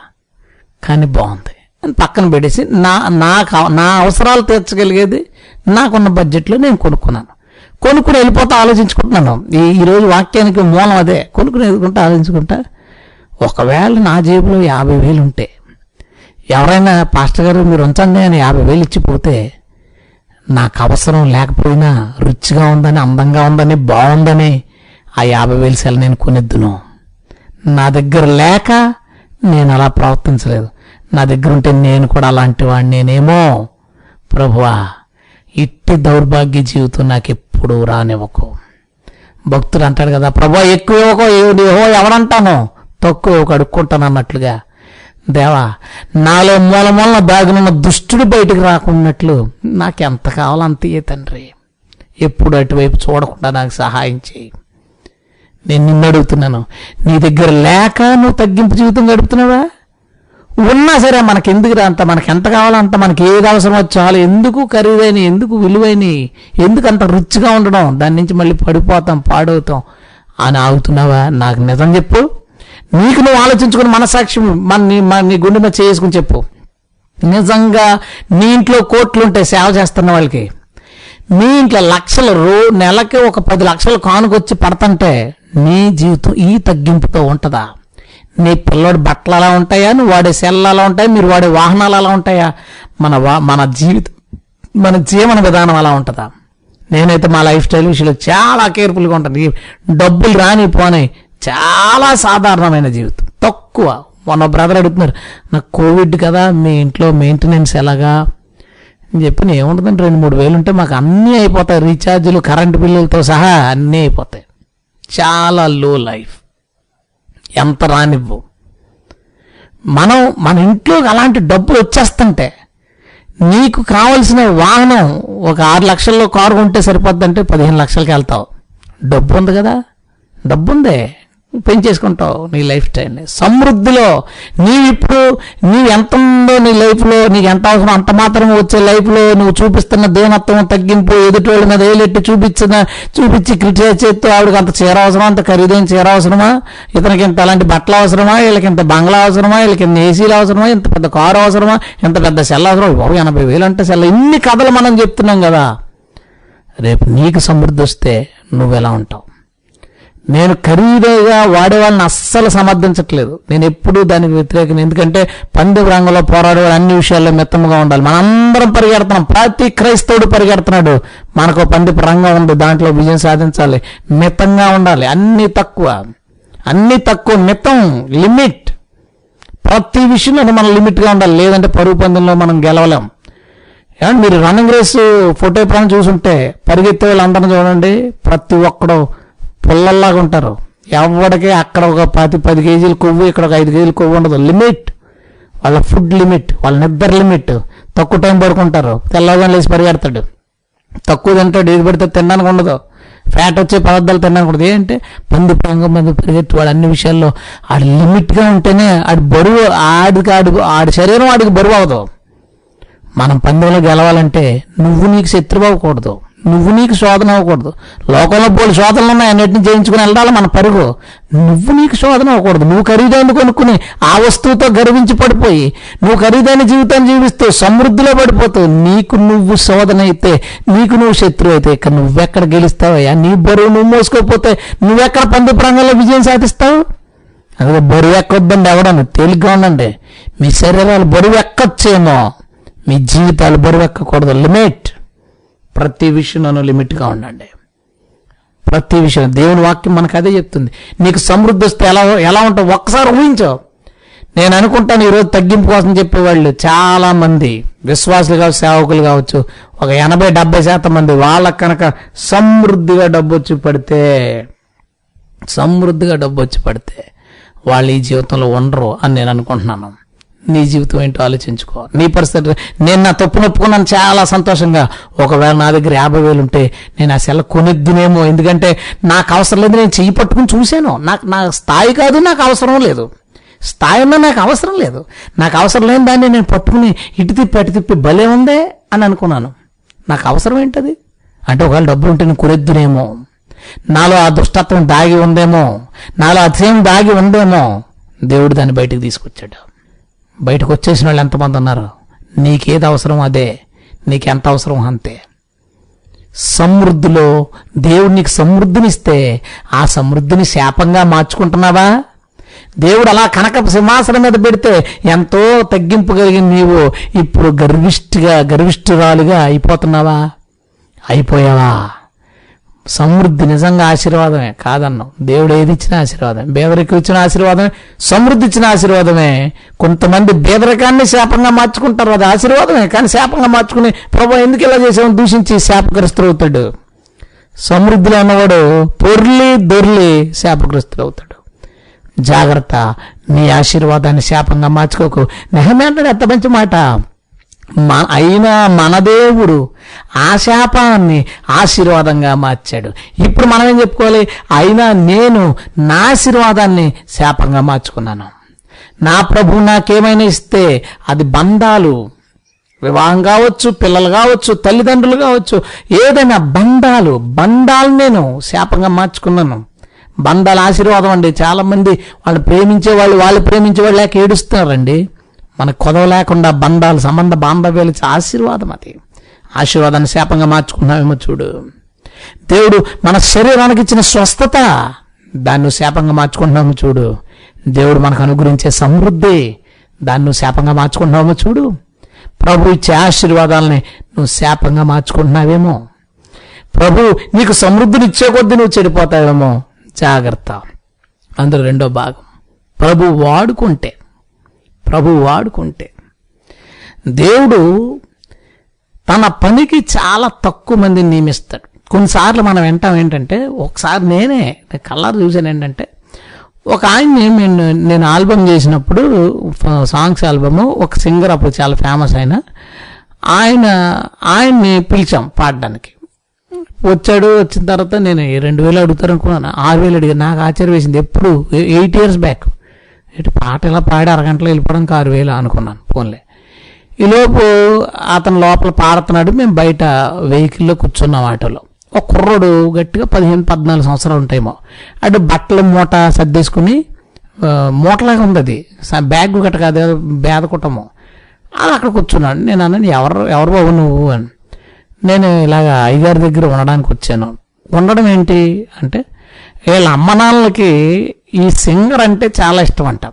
కానీ బాగుంది. అని పక్కన పెట్టేసి నా నాకు నా అవసరాలు తీర్చగలిగేది నాకున్న బడ్జెట్లో నేను కొనుక్కున్నాను. కొనుక్కుని వెళ్ళిపోతా ఆలోచించుకుంటున్నాను. ఈ ఈరోజు వాక్యానికి మూలం అదే. కొనుక్కుని వెళ్ళుకుంటా ఆలోచించుకుంటా ఒకవేళ నా జేబులో యాభై వేలు ఉంటే ఎవరైనా పాస్టర్ గారు మీరు ఉంచండి అని యాభై వేలు ఇచ్చిపోతే నాకు అవసరం లేకపోయినా రుచిగా ఉందని అందంగా ఉందని బాగుందని ఆ యాభై వేలు సెల నేను కొనిద్దును. నా దగ్గర లేక నేను అలా ప్రవర్తించలేదు. నా దగ్గర ఉంటే నేను కూడా అలాంటి వాడిని నేనేమో ప్రభువా ఇట్టి దౌర్భాగ్య జీవితం నాకు ఎప్పుడు రానివ్వకు. భక్తుడు అంటాడు కదా ప్రభా ఎక్కువ ఇవ్వకో ఏవో ఎవడంటాను? తక్కువ ఒక అడుక్కుంటాను అన్నట్లుగా. దేవా నాలో మూల మూలన దాగినున్న దుష్టుడు బయటకు రాకున్నట్లు నాకు ఎంత కావాలో అంత తండ్రి. ఎప్పుడు అటువైపు చూడకుండా నాకు సహాయం చేయి. నేను నిన్ను అడుగుతున్నాను నీ దగ్గర లేక నువ్వు తగ్గింపు జీవితం గడుపుతున్నావా? ఉన్నా సరే మనకి ఎందుకు అంత మనకి ఎంత కావాలో అంత మనకి ఏది అవసరం చాలు. ఎందుకు ఖరీదైన ఎందుకు విలువైన ఎందుకు అంత రుచిగా ఉండడం? దాని నుంచి మళ్ళీ పడిపోతాం పాడవుతాం. అని ఆగుతున్నావా? నాకు నిజం చెప్పు. నీకు నువ్వు ఆలోచించుకుని మనసాక్షి మన నీ మన నీ గుండె మీద చేసుకుని చెప్పు. నిజంగా నీ ఇంట్లో కోట్లు ఉంటాయి సేవ చేస్తున్న వాళ్ళకి. మీ ఇంట్లో లక్షలు రో నెలకి ఒక పది లక్షలు కానుకొచ్చి పడతంటే నీ జీవితం ఈ తగ్గింపుతో ఉంటుందా? నీ పిల్లోడి బట్టలు అలా ఉంటాయా? నువ్వు వాడే సెల్లు అలా ఉంటాయా? మీరు వాడే వాహనాలు అలా ఉంటాయా? మన వా మన జీవితం మన జీవన విధానం అలా ఉంటుందా? నేనైతే మా లైఫ్ స్టైల్ విషయంలో చాలా కేర్ఫుల్గా ఉంటాను. డబ్బులు రాని పోనీ చాలా సాధారణమైన జీవితం. తక్కువ. మొన్న బ్రదర్ అడుగుతున్నారు నాకు కోవిడ్ కదా మీ ఇంట్లో మెయింటెనెన్స్ ఎలాగా? అని చెప్పి ఏముంటుందంటే రెండు మూడు వేలు ఉంటే మాకు అన్నీ అయిపోతాయి రీఛార్జీలు కరెంటు బిల్లులతో సహా అన్నీ అయిపోతాయి. చాలా లో లైఫ్ ఎంత రానివ్వు. మనం మన ఇంట్లో అలాంటి డబ్బులు వచ్చేస్తుంటే నీకు కావలసిన వాహనం ఒక ఆరు లక్షల్లో కారు కొంటే సరిపోద్దంటే పదిహేను లక్షలకి వెళ్తావు. డబ్బు ఉంది కదా. డబ్బు ఉందే పెంచేసుకుంటావు నీ లైఫ్ స్టైల్ని సమృద్ధిలో నీవిప్పుడు నీవు ఎంత ఉందో నీ లైఫ్లో నీకు ఎంత అవసరం అంత మాత్రం వచ్చే లైఫ్లో నువ్వు చూపిస్తున్న దేనత్వం తగ్గింపు ఎదుటోళ్ళ మీద ఏలెట్టి చూపించిన చూపించి క్రిటిసైజ్ చేస్తూ ఆవిడకి అంత చీర అవసరమా అంత ఖరీదైన చీర అవసరమా? ఇతనికి ఇంత అలాంటి బట్టలు అవసరమా? వీళ్ళకి ఇంత బంగ్లా అవసరమా? వీళ్ళకి ఇంత ఏసీలు అవసరమా? ఇంత పెద్ద కారు అవసరమా? ఇంత పెద్ద సెల్ అవసరం బాబు ఎనభై వేలు అంటే సెల్. ఇన్ని కథలు మనం చెప్తున్నాం కదా. రేపు నీకు సమృద్ధి వస్తే నువ్వు ఎలా ఉంటావు? నేను ఖరీదుగా వాడే వాళ్ళని అస్సలు సమర్థించట్లేదు. నేను ఎప్పుడూ దానికి వ్యతిరేకం. ఎందుకంటే పంది రంగంలో పోరాడేవాడు అన్ని విషయాల్లో మెత్తముగా ఉండాలి. మనందరం పరిగెడుతున్నాం. ప్రతి క్రైస్తవుడు పరిగెడుతున్నాడు. మనకు పంది రంగం ఉంది. దాంట్లో విజయం సాధించాలి. మితంగా ఉండాలి. అన్ని తక్కువ. అన్ని తక్కువ మితం లిమిట్. ప్రతి విషయంలో మనం లిమిట్గా ఉండాలి. లేదంటే పరుగు పందెంలో మనం గెలవలేం. ఏమంటే మీరు రన్నింగ్ రేస్ ఫోటో ఎప్పుడైనా చూసుంటే పరిగెత్తే వాళ్ళందరిని చూడండి. ప్రతి ఒక్కడు పుల్లల్లాగా ఉంటారు. ఎవడికి అక్కడ ఒక పది పది కేజీలు కొవ్వు ఇక్కడ ఒక ఐదు కేజీలు కొవ్వు ఉండదు. లిమిట్ వాళ్ళ ఫుడ్ లిమిట్ వాళ్ళ నిద్ర లిమిట్ తక్కువ టైం పడుకుంటారు. తెల్లగా లేచి పరిగెడతాడు. తక్కువ తింటాడు ఏది పడితే తినడానికి ఉండదు. ఫ్యాట్ వచ్చే పదార్థాలు తినడానికి ఉండదు. ఏంటంటే పంది ప్రాంగం మంది పరిగెత్తి వాడు అన్ని విషయాల్లో ఆడు లిమిట్గా ఉంటేనే ఆడి బరువు ఆడికి ఆడు ఆడి శరీరం ఆడికి బరువు అవ్వదు. మనం పందెంలో గెలవాలంటే నువ్వు నీకు శత్రువు అవ్వకూడదు. నువ్వు నీకు శోధన అవ్వకూడదు. లోకంలో పోలి శోధనలు ఉన్నాయి అన్నిటిని జయించుకుని వెళ్ళాలి మన పరుగు. నువ్వు నీకు శోధన అవ్వకూడదు. నువ్వు ఖరీదైన కొనుక్కుని ఆ వస్తువుతో గర్వించి పడిపోయి నువ్వు ఖరీదైన జీవితాన్ని జీవిస్తూ సమృద్ధిలో పడిపోతూ నీకు నువ్వు శోధన అయితే నీకు నువ్వు శత్రువు అయితే ఇక నువ్వెక్కడ గెలుస్తావయ్యా? నీ బరువు నువ్వు మోసుకోకపోతే నువ్వెక్కడ పంది ప్రాంగంలో విజయం సాధిస్తావు? అదే బరువు ఎక్కొద్దండి ఎవడని తేలిగ్గా ఉండండి. మీ శరీరాలు బరువు ఎక్కొచ్చేమో. మీ జీవితాలు బరువు ఎక్కకూడదు. లిమిట్. ప్రతి విషయం నన్ను లిమిట్గా ఉండండి. ప్రతి విషయం. దేవుని వాక్యం మనకు అదే చెప్తుంది. నీకు సమృద్ధి వస్తే ఎలా ఎలా ఉంటావు? ఒక్కసారి ఊహించావు నేను అనుకుంటాను ఈరోజు తగ్గింపు కోసం చెప్పేవాళ్ళు చాలామంది విశ్వాసులు కావచ్చు సేవకులు కావచ్చు ఒక ఎనభై డెబ్బై శాతం మంది వాళ్ళకి కనుక సమృద్ధిగా డబ్బు వచ్చి పడితే సమృద్ధిగా డబ్బు వచ్చి పడితే వాళ్ళు ఈ జీవితంలో ఉండరు అని నేను అనుకుంటున్నాను. నీ జీవితం ఏంటో ఆలోచించుకో నీ పరిస్థితి నేను నా తప్పు నొప్పుకున్నాను చాలా సంతోషంగా. ఒకవేళ నా దగ్గర యాభై వేలు ఉంటే నేను ఆ సెల కొనిద్దునేమో. ఎందుకంటే నాకు అవసరం లేదు నేను చెయ్యి పట్టుకుని చూశాను. నాకు నా స్థాయి కాదు నాకు అవసరం లేదు. స్థాయి ఉన్నా నాకు అవసరం లేదు. నాకు అవసరం లేని దాన్ని నేను పట్టుకుని ఇటు తిప్పి అటు తిప్పి భలే ఉందే అని అనుకున్నాను. నాకు అవసరం ఏంటది? అంటే ఒకవేళ డబ్బులు ఉంటే నేను కొనిద్దునేమో. నాలో ఆ దుష్టత్వం దాగి ఉందేమో. నాలో అతిశయం దాగి ఉందేమో. దేవుడు దాన్ని బయటికి తీసుకొచ్చాడు. బయటకు వచ్చేసిన వాళ్ళు ఎంతమంది ఉన్నారు? నీకేది అవసరం అదే. నీకెంత అవసరం అంతే. సమృద్ధిలో దేవుడు నీకు సమృద్ధినిస్తే ఆ సమృద్ధిని శాపంగా మార్చుకుంటున్నావా? దేవుడు అలా కనక సింహాసనం మీద పెడితే ఎంతో తగ్గింపు కలిగిన నీవు ఇప్పుడు గర్విష్టిగా గర్విష్ఠురాలుగా అయిపోతున్నావా? అయిపోయావా? సమృద్ధి నిజంగా ఆశీర్వాదమే కాదన్నాం. దేవుడు ఏది ఇచ్చిన ఆశీర్వాదం బేదరికి ఇచ్చిన ఆశీర్వాదమే సమృద్ధి ఇచ్చిన ఆశీర్వాదమే. కొంతమంది బేదరికాన్ని శాపంగా మార్చుకుంటారు. అది ఆశీర్వాదమే కానీ శాపంగా మార్చుకుని ప్రభు ఎందుకు ఇలా చేసామని దూషించి శాపగ్రస్తుడు అవుతాడు సమృద్ధిలో ఉన్నవాడు పొర్లి దొర్లి శాపగ్రస్తుడు అవుతాడు జాగ్రత్త నీ ఆశీర్వాదాన్ని శాపంగా మార్చుకోకు. నెహమే అంటాడు ఎంత మంచి మాట. మన అయినా మన దేవుడు ఆ శాపాన్ని ఆశీర్వాదంగా మార్చాడు. ఇప్పుడు మనం ఏం చెప్పుకోవాలి? అయినా నేను నా ఆశీర్వాదాన్ని శాపంగా మార్చుకున్నాను. నా ప్రభు నాకేమైనా ఇస్తే అది బంధాలు వివాహం కావచ్చు పిల్లలు కావచ్చు తల్లిదండ్రులు కావచ్చు ఏదైనా బంధాలు బంధాలు నేను శాపంగా మార్చుకున్నాను. బంధాల ఆశీర్వాదం అండి. చాలామంది వాళ్ళు ప్రేమించే వాళ్ళు వాళ్ళు ప్రేమించే వాళ్ళు లేక ఏడుస్తున్నారండి. మనకు కొదవ లేకుండా బంధాలు సంబంధ బాంధవ్యాలు ఆశీర్వాదం అది. ఆశీర్వాదాన్ని శాపంగా మార్చుకున్నామేమో చూడు. దేవుడు మన శరీరానికి ఇచ్చిన స్వస్థత దాన్ని శాపంగా మార్చుకుంటున్నామో చూడు. దేవుడు మనకు అనుగ్రహించే సమృద్ధి దాన్ని నువ్వు శాపంగా మార్చుకుంటున్నామో చూడు. ప్రభు ఇచ్చే ఆశీర్వాదాలని నువ్వు శాపంగా మార్చుకుంటున్నావేమో. ప్రభు నీకు సమృద్ధిని ఇచ్చే కొద్దీ నువ్వు చెడిపోతావేమో. జాగ్రత్త. అందులో రెండో భాగం. ప్రభు వాడుకుంటే ప్రభు వాడుకుంటే. దేవుడు తన పనికి చాలా తక్కువ మందిని నియమిస్తాడు. కొన్నిసార్లు మనం వింటాం ఏంటంటే ఒకసారి నేనే కలర్ చూసాను ఏంటంటే ఒక ఆయన్ని నేను నేను ఆల్బమ్ చేసినప్పుడు సాంగ్స్ ఆల్బము ఒక సింగర్ అప్పుడు చాలా ఫేమస్ ఆయన ఆయన ఆయన్ని పిలిచాం పాడడానికి. వచ్చాడు వచ్చిన తర్వాత నేను రెండు వేలు అడుగుతారు అనుకున్నాను ఆరు వేలు అడిగాను నాకు ఆశ్చర్యం వేసింది. ఎప్పుడు? Eight years back. ఇటు పాట ఇలా పాడి అరగంటలో వెళ్ళిపోవడానికి ఆరు వేలు అనుకున్నాను ఫోన్లే. ఈలోపు అతను లోపల పాడుతున్నాడు మేము బయట వెహికల్లో కూర్చున్నాం ఆటోలో. ఒక కుర్రోడు గట్టిగా పదిహేను పద్నాలుగు సంవత్సరాలు ఉంటాయేమో అటు బట్టల మూట సర్దేసుకుని మూటలాగా ఉంది అది. బ్యాగ్ గట్ట కాదు బేద కుటుంబం అది అక్కడ కూర్చున్నాడు. నేను అన్నాను ఎవరు ఎవరు బాబు నువ్వు అని. నేను ఇలాగ అయ్యగారి దగ్గర ఉండడానికి వచ్చాను. ఉండడం ఏంటి అంటే వీళ్ళ అమ్మ నాన్నలకి ఈ సింగర్ అంటే చాలా ఇష్టం అంట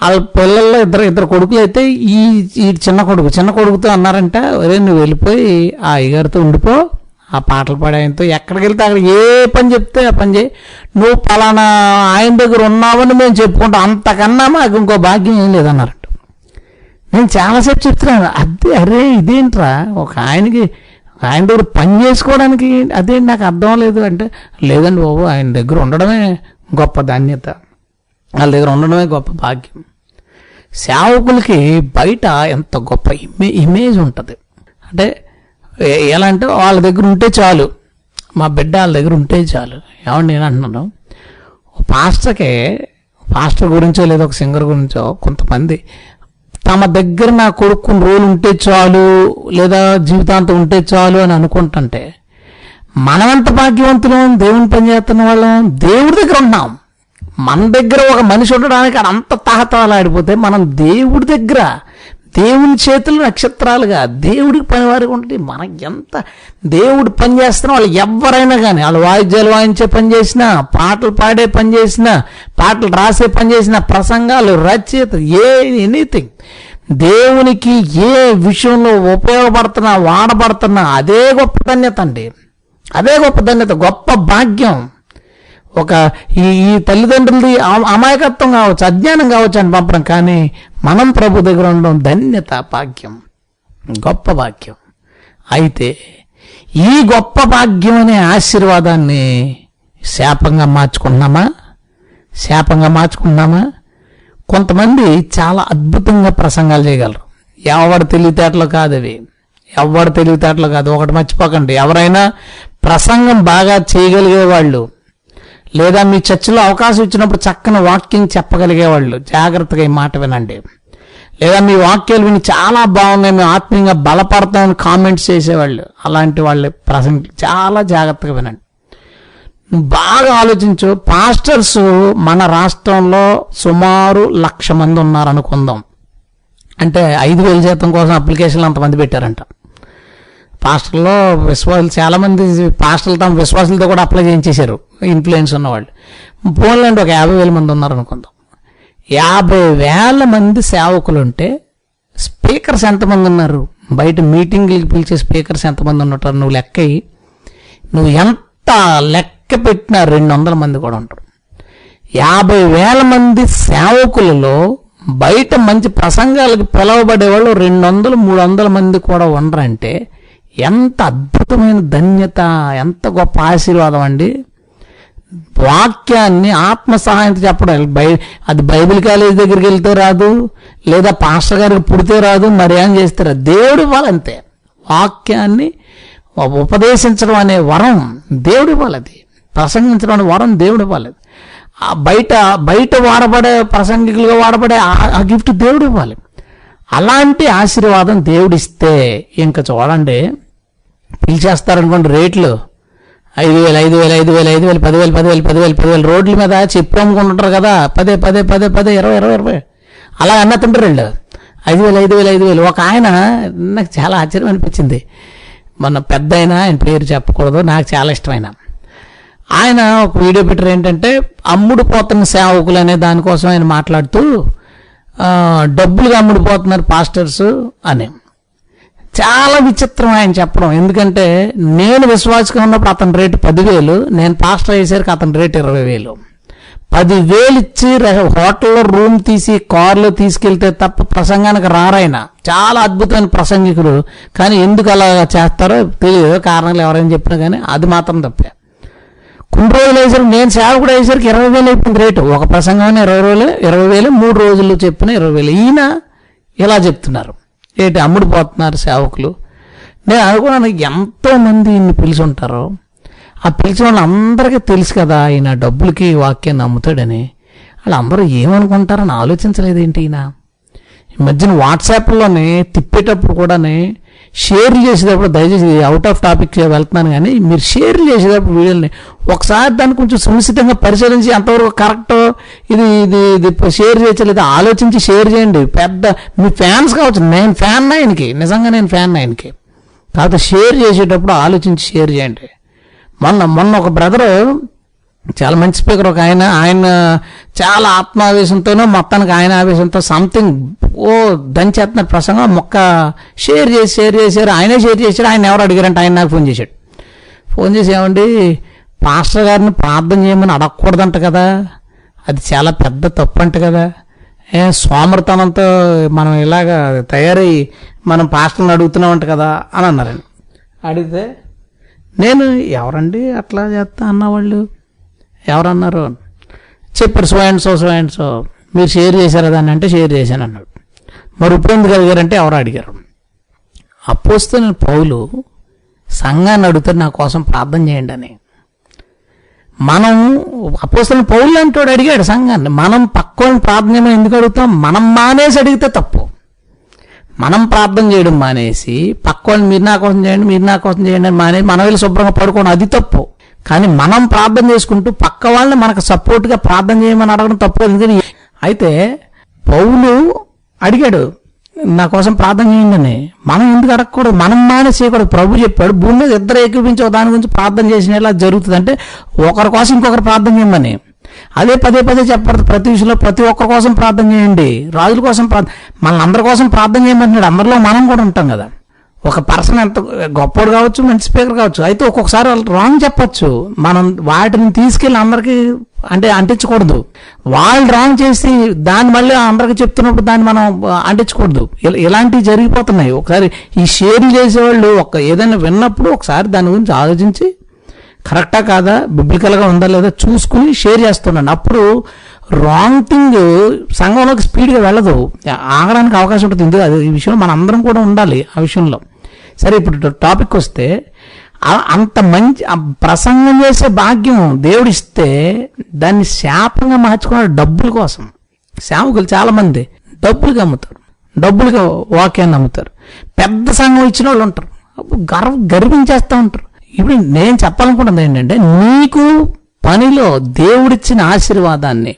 వాళ్ళ పిల్లల్లో ఇద్దరు ఇద్దరు కొడుకులు అయితే ఈ ఈ చిన్న కొడుకు చిన్న కొడుకుతో అన్నారంట ఒరే నువ్వు వెళ్ళిపోయి ఆ అయ్యగారితో ఉండిపో ఆ పాటలు పాడేంతో ఎక్కడికి వెళ్తే అక్కడ ఏ పని చెప్తే ఆ పని చేయి. నువ్వు పలానా ఆయన దగ్గర ఉన్నావని మేము చెప్పుకుంటాం. అంతకన్నా మాకు ఇంకో భాగ్యం ఏం లేదన్నారంట. నేను చాలాసేపు చెప్తున్నాను అదే అరే ఇదేంట్రా? ఒక ఆయనకి ఆయన దగ్గర పని చేసుకోవడానికి అదే నాకు అర్థం లేదు అంటే లేదండి బాబు ఆయన దగ్గర ఉండడమే గొప్ప ధాన్యత. వాళ్ళ దగ్గర ఉండడమే గొప్ప భాగ్యం. సేవకులకి బయట ఎంత గొప్ప ఇమే ఇమేజ్ ఉంటుంది. అంటే ఎలా అంటే వాళ్ళ దగ్గర ఉంటే చాలు. మా బిడ్డ వాళ్ళ దగ్గర ఉంటే చాలు. ఏమండి నేను అంటున్నాను? పాస్టర్కే పాస్టర్ గురించో లేదా ఒక సింగర్ గురించో కొంతమంది తమ దగ్గర నా కొడుకు రోలు ఉంటే చాలు లేదా జీవితాంతం ఉంటే చాలు అని అనుకుంటుంటే మనమంత భాగ్యవంతులం దేవుని పని చేస్తున్న వాళ్ళం దేవుడి దగ్గర ఉన్నాం. మన దగ్గర ఒక మనిషి ఉండడానికి ఆడ అంత తహతలాడిపోతే మనం దేవుడి దగ్గర దేవుని చేతులు నక్షత్రాలుగా దేవుడికి పనివారికి ఉంటుంది మనం ఎంత దేవుడు పని చేస్తున్నా వాళ్ళు ఎవరైనా కానీ వాళ్ళు వాయిద్యాలు వాయించే పని చేసినా పాటలు పాడే పని చేసినా పాటలు రాసే పని చేసినా ప్రసంగాలు రచయిత ఏ ఎనీథింగ్. దేవునికి ఏ విషయంలో ఉపయోగపడుతున్నా వాడబడుతున్నా అదే గొప్ప ధన్యత అండి. అదే గొప్ప ధన్యత గొప్ప భాగ్యం. ఒక ఈ ఈ తల్లిదండ్రులది అమ- అమాయకత్వం కావచ్చు అజ్ఞానం కావచ్చు అని పంపడం కానీ మనం ప్రభు దగ్గర ఉండడం ధన్యత భాగ్యం. గొప్ప భాగ్యం. అయితే ఈ గొప్ప భాగ్యం అనే ఆశీర్వాదాన్ని శాపంగా మార్చుకుంటున్నామా? శాపంగా మార్చుకుంటున్నామా? కొంతమంది చాలా అద్భుతంగా ప్రసంగాలు చేయగలరు. ఎవరి తెలివితేటలు కాదు అవి. ఎవడు తెలివితేటలు కాదు. ఒకటి మర్చిపోకండి. ఎవరైనా ప్రసంగం బాగా చేయగలిగే వాళ్ళు లేదా మీ చర్చిలో అవకాశం ఇచ్చినప్పుడు చక్కని వాక్యం చెప్పగలిగే వాళ్ళు జాగ్రత్తగా ఈ మాట వినండి. లేదా మీ వాక్యాలు విని చాలా బాగున్నాయి మేము ఆత్మీయంగా బలపడతామని కామెంట్స్ చేసేవాళ్ళు అలాంటి వాళ్ళ ప్రసంగం చాలా జాగ్రత్తగా వినండి. బాగా ఆలోచించు. పాస్టర్స్ మన రాష్ట్రంలో సుమారు లక్ష మంది ఉన్నారు అనుకుందాం అంటే ఐదు వేల జీతం కోసం అప్లికేషన్లు అంతమంది పెట్టారంట. పాస్టర్లో విశ్వాసులు చాలామంది పాస్టర్లు తమ విశ్వాసులతో కూడా అప్లై చేయించేశారు. ఇన్ఫ్లుయెన్స్ ఉన్నవాళ్ళు. పోన్లండి ఒక యాభై వేల మంది ఉన్నారు అనుకుందాం యాభై వేల మంది సేవకులు ఉంటే స్పీకర్స్ ఎంతమంది ఉన్నారు? బయట మీటింగ్లకి పిలిచే స్పీకర్స్ ఎంతమంది ఉన్నట్టు నువ్వు లెక్కయి నువ్వు ఎంత లెక్క పెట్టినా రెండు వందల మంది కూడా ఉంటారు. యాభై వేల మంది సేవకులలో బయట మంచి ప్రసంగాలకు పిలవబడే వాళ్ళు రెండు వందలు మూడు వందల మంది కూడా ఉండరంటే ఎంత అద్భుతమైన ధన్యత ఎంత గొప్ప ఆశీర్వాదం అండి. వాక్యాన్ని ఆత్మ సహాయంతో చెప్పడం బై అది బైబిల్ కాలేజ్ దగ్గరికి వెళ్తే రాదు లేదా పాస్టర్ గారికి పుడితే రాదు మరి ఏం చేస్తే రాదు. దేవుడు ఇవ్వాలంతే. వాక్యాన్ని ఉపదేశించడం అనే వరం దేవుడు ఇవ్వాలి ప్రసంగించడానికి ప్రసంగించడం వరం దేవుడు ఇవ్వాలి. ఆ బయట బయట వాడబడే ప్రసంగికులుగా వాడబడే ఆ- గిఫ్ట్ దేవుడు ఇవ్వాలి. అలాంటి ఆశీర్వాదం దేవుడిస్తే ఇంకా చూడండి పిలిచేస్తారనుకోండి రేట్లు. ఐదు వేలు ఐదు వేలు ఐదు వేలు ఐదు వేలు పదివేలు పదివేలు పదివేలు పదివేలు రోడ్ల మీద చెప్పు అమ్ముకుంటుంటారు కదా పదే పదే పదే పదే ఇరవై ఇరవై ఇరవై. అలా అన్న తింటారు వీళ్ళు. ఐదు వేలు ఐదు వేలు ఐదు వేలు. ఒక ఆయన నాకు చాలా ఆశ్చర్యం అనిపించింది. మొన్న పెద్ద ఆయన ఆయన పేరు చెప్పకూడదు నాకు చాలా ఇష్టమైన. ఆయన ఒక వీడియో పెట్టారు ఏంటంటే అమ్ముడు పోతున్న సేవకులు అనే దానికోసం ఆయన మాట్లాడుతూ డబ్బులుగా అమ్ముడుపోతున్నారు పాస్టర్స్ అని. చాలా విచిత్రం ఆయన చెప్పడం. ఎందుకంటే నేను విశ్వాసంగా ఉన్నప్పుడు అతని రేటు పదివేలు నేను పాస్టర్ అయ్యేసరికి అతని రేటు ఇరవై వేలు పదివేలు ఇచ్చి హోటల్లో రూమ్ తీసి కార్లో తీసుకెళ్తే తప్ప ప్రసంగానికి రారాయన చాలా అద్భుతమైన ప్రసంగికుడు. కానీ ఎందుకు అలా చేస్తారో తెలియదు కారణాలు ఎవరైనా చెప్పినా కానీ అది మాత్రం తప్పే. కొన్ని రోజులు అయ్యేసరికి నేను సేవకుడు అయ్యేసరికి ఇరవై వేలు అయిపోయింది రేటు. ఒక ప్రసంగానే ఇరవై రోజులు ఇరవై వేలు మూడు రోజుల్లో చెప్పిన ఇరవై వేలు. ఈయన ఇలా చెప్తున్నారు. ఏంటి అమ్ముడు పోతున్నారు సేవకులు. నేను అనుకున్నాను ఎంతోమంది ఈయన్ని ఇన్ని పిలిచి ఉంటారు ఆ పిలిచిన వాళ్ళందరికీ తెలుసు కదా ఈయన డబ్బులకి వాక్యాన్ని అమ్ముతాడని వాళ్ళందరూ ఏమనుకుంటారని ఆలోచించలేదు ఏంటి ఈయన? ఈ మధ్యన వాట్సాప్లోనే తిప్పేటప్పుడు కూడానే షేర్లు చేసేటప్పుడు దయచేసి అవుట్ ఆఫ్ టాపిక్ వెళ్తున్నాను కానీ మీరు షేర్లు చేసేటప్పుడు వీడియోని ఒకసారి దాన్ని కొంచెం సునిశ్చితంగా పరిశీలించి ఎంతవరకు కరెక్ట్ ఇది ఇది ఇది షేర్ చేయలేదు ఆలోచించి షేర్ చేయండి. పెద్ద మీ ఫ్యాన్స్ కావచ్చు. నేను ఫ్యాన్ ఆయనకి. నిజంగా నేను ఫ్యాన్ ఆయనకి. కాకపోతే షేర్ చేసేటప్పుడు ఆలోచించి షేర్ చేయండి. మొన్న మొన్న ఒక బ్రదరు చాలా మంచి స్పీకర్ ఒక ఆయన ఆయన చాలా ఆత్మావేశంతోనో మొత్తానికి ఆయన ఆవేశంతో సంథింగ్ ఓ దంచేస్తున్నారు ప్రసంగం మొక్క షేర్ చేసి షేర్ చేశారు ఆయనే షేర్ చేశాడు ఆయన ఎవరు అడిగారంటే ఆయన నాకు ఫోన్ చేశాడు. ఫోన్ చేసి ఏమండి పాస్టర్ గారిని ప్రార్థన చేయమని అడగకూడదంట కదా అది చాలా పెద్ద తప్పు అంట కదా. ఏ సోమరతనంతో మనం ఇలాగా తయారై మనం పాస్టర్ని అడుగుతున్నామంట కదా అని అన్నారండి. అడిగితే నేను ఎవరండి అట్లా చేస్తా అన్నవాళ్ళు? ఎవరన్నారు? చెప్పారు so and so so and so. మీరు షేర్ చేశారా దాన్ని అంటే షేర్ చేశాను అన్నాడు. మరి ఇప్పుడు ఎందుకు అడిగారంటే ఎవరు అడిగారు? అപ്പോస్తున్న పౌలు సంఘాన్ని అడుగుతారు నా కోసం ప్రార్థన చేయండి అని. మనం అపోస్తున్న పౌలు అంటాడు అడిగాడు సంఘాన్ని. మనం పక్కోని ప్రార్థన ఎందుకు అడుగుతాం? మనం మానేసి అడిగితే తప్పు. మనం ప్రార్థన చేయడం మానేసి పక్కోని మీరు నా కోసం చేయండి మీరు నా కోసం చేయండి అని మానేసి మనం వెళ్ళి శుభ్రంగా పడుకోవడం అది తప్పు. కానీ మనం ప్రార్థన చేసుకుంటూ పక్క వాళ్ళని మనకు సపోర్ట్గా ప్రార్థన చేయమని అడగడం తప్పు కాదు. ఎందుకని? అయితే పౌలు అడిగాడు నా కోసం ప్రార్థన చేయండి అని. మనం ఎందుకు అడగకూడదు? మనం మానే చేయకూడదు ప్రభు చెప్పాడు భూమి మీద ఇద్దరు ఏకీపించే దాని గురించి ప్రార్థన చేసిన ఎలా జరుగుతుంది అంటే ఒకరి కోసం ఇంకొకరు ప్రార్థన చేయమని. అదే పదే పదే చెప్పారు ప్రతి విషయంలో ప్రతి ఒక్కరి కోసం ప్రార్థన చేయండి. రాజుల కోసం ప్రార్థన మన అందరి కోసం ప్రార్థన చేయమంటున్నాడు. అందరిలో మనం కూడా ఉంటాం కదా. ఒక పర్సన్ ఎంత గొప్పడు కావచ్చు మంచి స్పీకర్ కావచ్చు అయితే ఒక్కొక్కసారి వాళ్ళు రాంగ్ చెప్పచ్చు. మనం వాటిని తీసుకెళ్ళి అందరికీ అంటే అంటించకూడదు. వాళ్ళు రాంగ్ చేసి దాన్ని మళ్ళీ అందరికి చెప్తున్నప్పుడు దాన్ని మనం అంటించకూడదు. ఇలా- ఇలాంటివి జరిగిపోతున్నాయి. ఒకసారి ఈ షేర్లు చేసేవాళ్ళు ఒక ఏదైనా విన్నప్పుడు ఒకసారి దాని గురించి ఆలోచించి కరెక్టా కాదా బిబ్లికల్గా ఉందా లేదా చూసుకుని షేర్ చేస్తున్నాను అప్పుడు రాంగ్ థింగ్ సంఘంలోకి స్పీడ్గా వెళ్ళదు. ఆగడానికి అవకాశం ఉంటుంది. అది ఈ విషయంలో మన అందరం కూడా ఉండాలి ఆ విషయంలో. సరే ఇప్పుడు టాపిక్ వస్తే అంత మంచి ప్రసంగం చేసే భాగ్యం దేవుడిస్తే దాన్ని శాపంగా మార్చుకున్నాడు డబ్బుల కోసం. సేవకులు చాలా మంది డబ్బులుగా అమ్ముతారు డబ్బులుగా వాక్యాన్ని అమ్ముతారు పెద్ద సంఘం ఇచ్చిన వాళ్ళు ఉంటారు. గర్వ గర్వించేస్తూ ఉంటారు. ఇప్పుడు నేను చెప్పాలనుకున్నది ఏంటంటే నీకు పనిలో దేవుడిచ్చిన ఆశీర్వాదాన్ని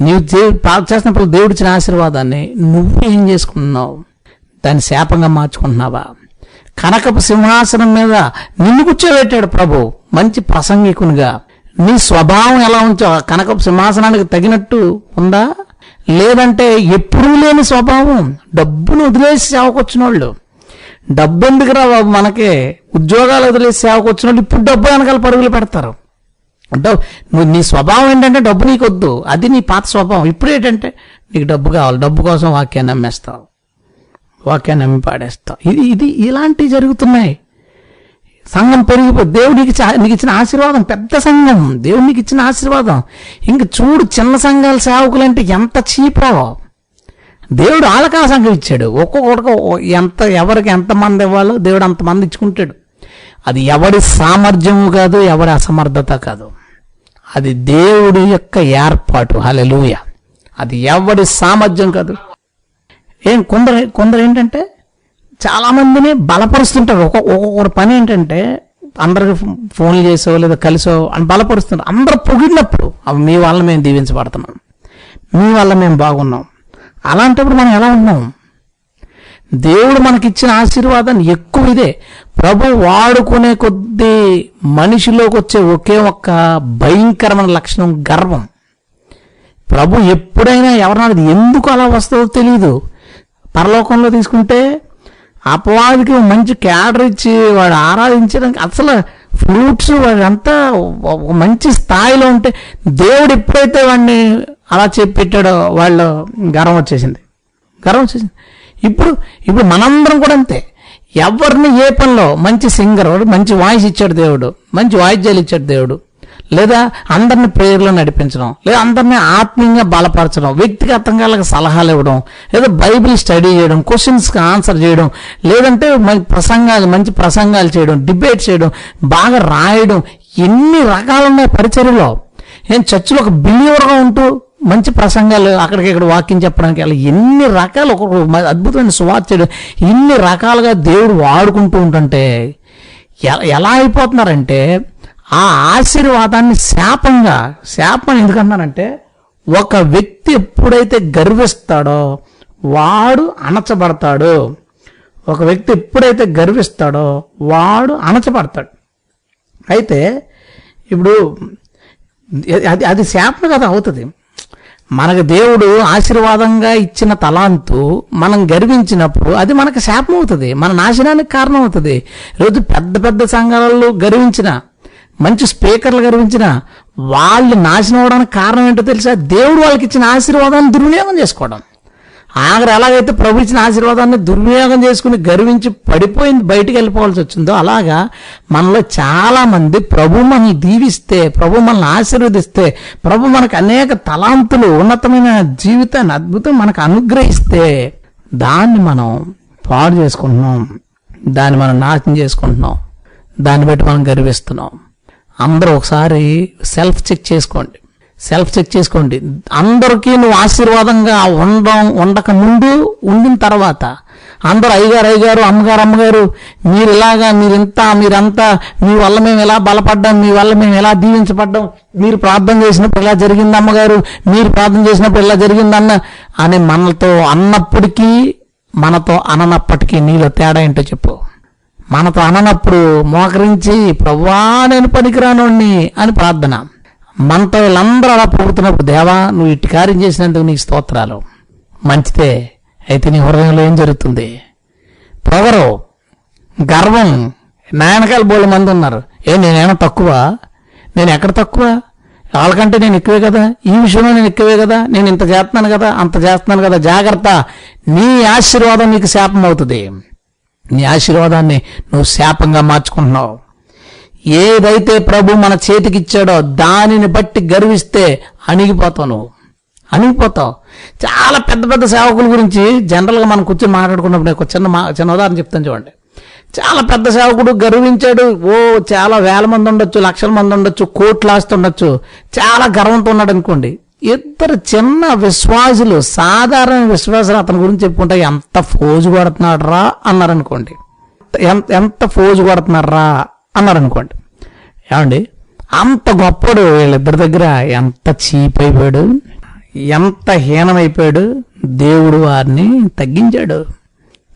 నీవు దేవుడు ప్రార్థన చేసినప్పుడు దేవుడిచ్చిన ఆశీర్వాదాన్ని నువ్వు ఏం చేసుకుంటున్నావు? దాన్ని శాపంగా మార్చుకుంటున్నావా? కనకపు సింహాసనం మీద నిన్ను కూర్చోబెట్టాడు ప్రభు. మంచి ప్రసంగికునిగా. నీ స్వభావం ఎలా ఉంచో కనకపు సింహాసనానికి తగినట్టు ఉందా? లేదంటే ఎప్పుడూ లేని స్వభావం. డబ్బును వదిలేసి సేవకొచ్చిన వాళ్ళు డబ్బు ఎందుకురా బాబు మనకే? ఉద్యోగాలు వదిలేసి సేవకొచ్చిన వాళ్ళు ఇప్పుడు డబ్బు వెనకాల పరుగులు పెడతారు. డబ్బు నువ్వు నీ స్వభావం ఏంటంటే డబ్బు నీకొద్దు. అది నీ పాత స్వభావం. ఇప్పుడు ఏంటంటే నీకు డబ్బు కావాలి. డబ్బు కోసం వాక్యాన్ని అమ్మేస్తావు వాక్యాన్ని అమ్మి పాడేస్తాం. ఇది ఇది ఇలాంటివి జరుగుతున్నాయి. సంఘం పెరిగిపో దేవుడికి నీకు ఇచ్చిన ఆశీర్వాదం పెద్ద సంఘం. దేవునికి ఇచ్చిన ఆశీర్వాదం. ఇంక చూడు చిన్న సంఘాల సేవకులంటే ఎంత చీపో దేవుడు ఆలకా సంఘం ఇచ్చాడు. ఒక్కొక్కడికి ఎంత ఎవరికి ఎంతమంది ఇవ్వాలో దేవుడు అంతమంది ఇచ్చుకుంటాడు. అది ఎవడి సామర్థ్యము కాదు ఎవడి అసమర్థత కాదు. అది దేవుడి యొక్క ఏర్పాటు. హలెలుయ అది ఎవడి సామర్థ్యం కాదు. ఏం కొందరు కొందరు ఏంటంటే చాలామందిని బలపరుస్తుంటారు. ఒక ఒక్కొక్కరు పని ఏంటంటే అందరికి ఫోన్లు చేసో లేదా కలిసో అని బలపరుస్తుంటారు. అందరు పొగిడినప్పుడు అవి మీ వల్ల మేము దీవించబడుతున్నాం. మీ వల్ల మేము బాగున్నాం. అలాంటప్పుడు మనం ఎలా ఉన్నాం దేవుడు మనకిచ్చిన ఆశీర్వాదాన్ని ఎక్కువ ఇదే. ప్రభు వాడుకునే కొద్దీ మనిషిలోకి వచ్చే ఒకే ఒక్క భయంకరమైన లక్షణం గర్వం. ప్రభు ఎప్పుడైనా ఎవరన్నా ఎందుకు అలా వస్తుందో తెలియదు పరలోకంలో తీసుకుంటే అపవాదికి మంచి క్యాడర్ ఇచ్చి వాడు ఆరాధించడానికి అసలు ఫ్రూట్స్ వాడంతా మంచి స్థాయిలో ఉంటే దేవుడు ఎప్పుడైతే వాడిని అలా చెప్పెట్టాడో వాళ్ళు గర్వం వచ్చేసింది. గర్వం వచ్చేసింది. ఇప్పుడు ఇప్పుడు మనందరం కూడా అంతే. ఎవరిని ఏ పనిలో మంచి సింగర్ వాడు మంచి వాయిస్ ఇచ్చాడు దేవుడు మంచి వాయిద్యాలు ఇచ్చాడు దేవుడు లేదా అందరిని ప్రేయర్లో నడిపించడం లేదా అందరిని ఆత్మీయంగా బలపరచడం వ్యక్తిగతంగా వాళ్ళకి సలహాలు ఇవ్వడం లేదా బైబిల్ స్టడీ చేయడం క్వశ్చన్స్కి ఆన్సర్ చేయడం లేదంటే ప్రసంగాలు మంచి ప్రసంగాలు చేయడం డిబేట్ చేయడం బాగా రాయడం ఎన్ని రకాలున్నాయి పరిచర్యలో. ఏం చర్చిలో ఒక బిలీవర్గా ఉంటూ మంచి ప్రసంగాలు అక్కడికి ఇక్కడ వాకింగ్ చెప్పడానికి అలా ఎన్ని రకాలు ఒక మ- అద్భుతమైన సువార్త చేయడం ఇన్ని రకాలుగా దేవుడు వాడుకుంటూ ఉంటుంటే ఎలా అయిపోతున్నారంటే ఆ ఆశీర్వాదాన్ని శాపంగా శాపం ఎందుకన్నానంటే ఒక వ్యక్తి ఎప్పుడైతే గర్విస్తాడో వాడు అణచబడతాడు. ఒక వ్యక్తి ఎప్పుడైతే గర్విస్తాడో వాడు అణచబడతాడు. అయితే ఇప్పుడు అది అది శాపం కదా అవుతుంది. మనకు దేవుడు ఆశీర్వాదంగా ఇచ్చిన తలాంతు మనం గర్వించినప్పుడు అది మనకు శాపం అవుతుంది మన నాశనానికి కారణం అవుతుంది ఈరోజు పెద్ద పెద్ద సంఘాలలో గర్వించిన మంచి స్పీకర్లు గర్వించిన వాళ్ళు నాశనం అవడానికి కారణం ఏంటో తెలుసా? దేవుడు వాళ్ళకి ఇచ్చిన ఆశీర్వాదాన్ని దుర్వినియోగం చేసుకోవడం. ఆఖరి ఎలాగైతే ప్రభు ఇచ్చిన ఆశీర్వాదాన్ని దుర్వినియోగం చేసుకుని గర్వించి పడిపోయింది బయటికి వెళ్ళిపోవాల్సి వచ్చిందో అలాగా మనలో చాలామంది ప్రభు మనల్ని దీవిస్తే ప్రభు మనల్ని ఆశీర్వదిస్తే ప్రభు మనకు అనేక తలాంతులు ఉన్నతమైన జీవితాన్ని అద్భుతం మనకు అనుగ్రహిస్తే దాన్ని మనం పాడు చేసుకుంటున్నాం. దాన్ని మనం నాశనం చేసుకుంటున్నాం. దాన్ని బట్టి మనం గర్విస్తున్నాం. అందరూ ఒకసారి సెల్ఫ్ చెక్ చేసుకోండి. సెల్ఫ్ చెక్ చేసుకోండి. అందరికీ నువ్వు ఆశీర్వాదంగా ఉండడం ఉండక ముందు ఉండిన తర్వాత అందరూ అయ్యగారు అయ్యగారు అమ్మగారు అమ్మగారు మీరు ఇలాగా మీరింత మీరంతా మీ వల్ల మేము ఎలా బలపడ్డాం మీ వల్ల మేము ఎలా దీవించబడ్డాం మీరు ప్రార్థన చేసినప్పుడు ఇలా జరిగింది అమ్మగారు మీరు ప్రార్థన చేసినప్పుడు ఇలా జరిగిందన్న అని మనతో అన్నప్పటికీ మనతో అననప్పటికీ నీలో తేడా ఏంటో చెప్పు. మనతో అననప్పుడు మోకరించి ప్రవ్వా నేను పనికిరానోడిని అని ప్రార్థన. మనతో వీళ్ళందరూ అలా పొగుతున్నప్పుడు దేవా నువ్వు ఇట్టి కార్యం చేసినందుకు నీకు స్తోత్రాలు. మంచిదే అయితే నీ హృదయంలో ఏం జరుగుతుంది? పొగరు గర్వం నాయనకాయల బోళ్ళ మంది ఉన్నారు. ఏ నేనేమో తక్కువ? నేను ఎక్కడ తక్కువ? వాళ్ళకంటే నేను ఎక్కువే కదా? ఈ విషయంలో నేను ఎక్కువే కదా? నేను ఇంత చేస్తున్నాను కదా? అంత చేస్తున్నాను కదా? జాగ్రత్త. నీ ఆశీర్వాదం నీకు శాపం అవుతుంది నీ ఆశీర్వాదాన్ని నువ్వు శాపంగా మార్చుకుంటున్నావు. ఏదైతే ప్రభు మన చేతికి ఇచ్చాడో దానిని బట్టి గర్విస్తే అణిగిపోతావు నువ్వు. అణిగిపోతావు. చాలా పెద్ద పెద్ద సేవకుల గురించి జనరల్గా మనం కూర్చొని మాట్లాడుకున్నప్పుడు ఒక చిన్న మా చిన్న ఉదాహరణ చెప్తాను చూడండి. చాలా పెద్ద సేవకుడు గర్వించాడు. ఓ చాలా వేల మంది ఉండొచ్చు లక్షల మంది ఉండొచ్చు కోట్లు ఆస్తి ఉండొచ్చు. చాలా గర్వంతో ఉన్నాడు అనుకోండి. ఇద్దరు చిన్న విశ్వాసులు సాధారణ విశ్వాసులు అతని గురించి చెప్పుకుంటే ఎంత ఫోజు కొడుతున్నాడు రా అన్నారు అనుకోండి ఎంత ఎంత ఫోజు కొడుతున్నారా అన్నారు అనుకోండి ఏమండి? అంత గొప్పడు వీళ్ళిద్దరి దగ్గర ఎంత చీప్ అయిపోయాడు ఎంత హీనమైపోయాడు? దేవుడు వారిని తగ్గించాడు.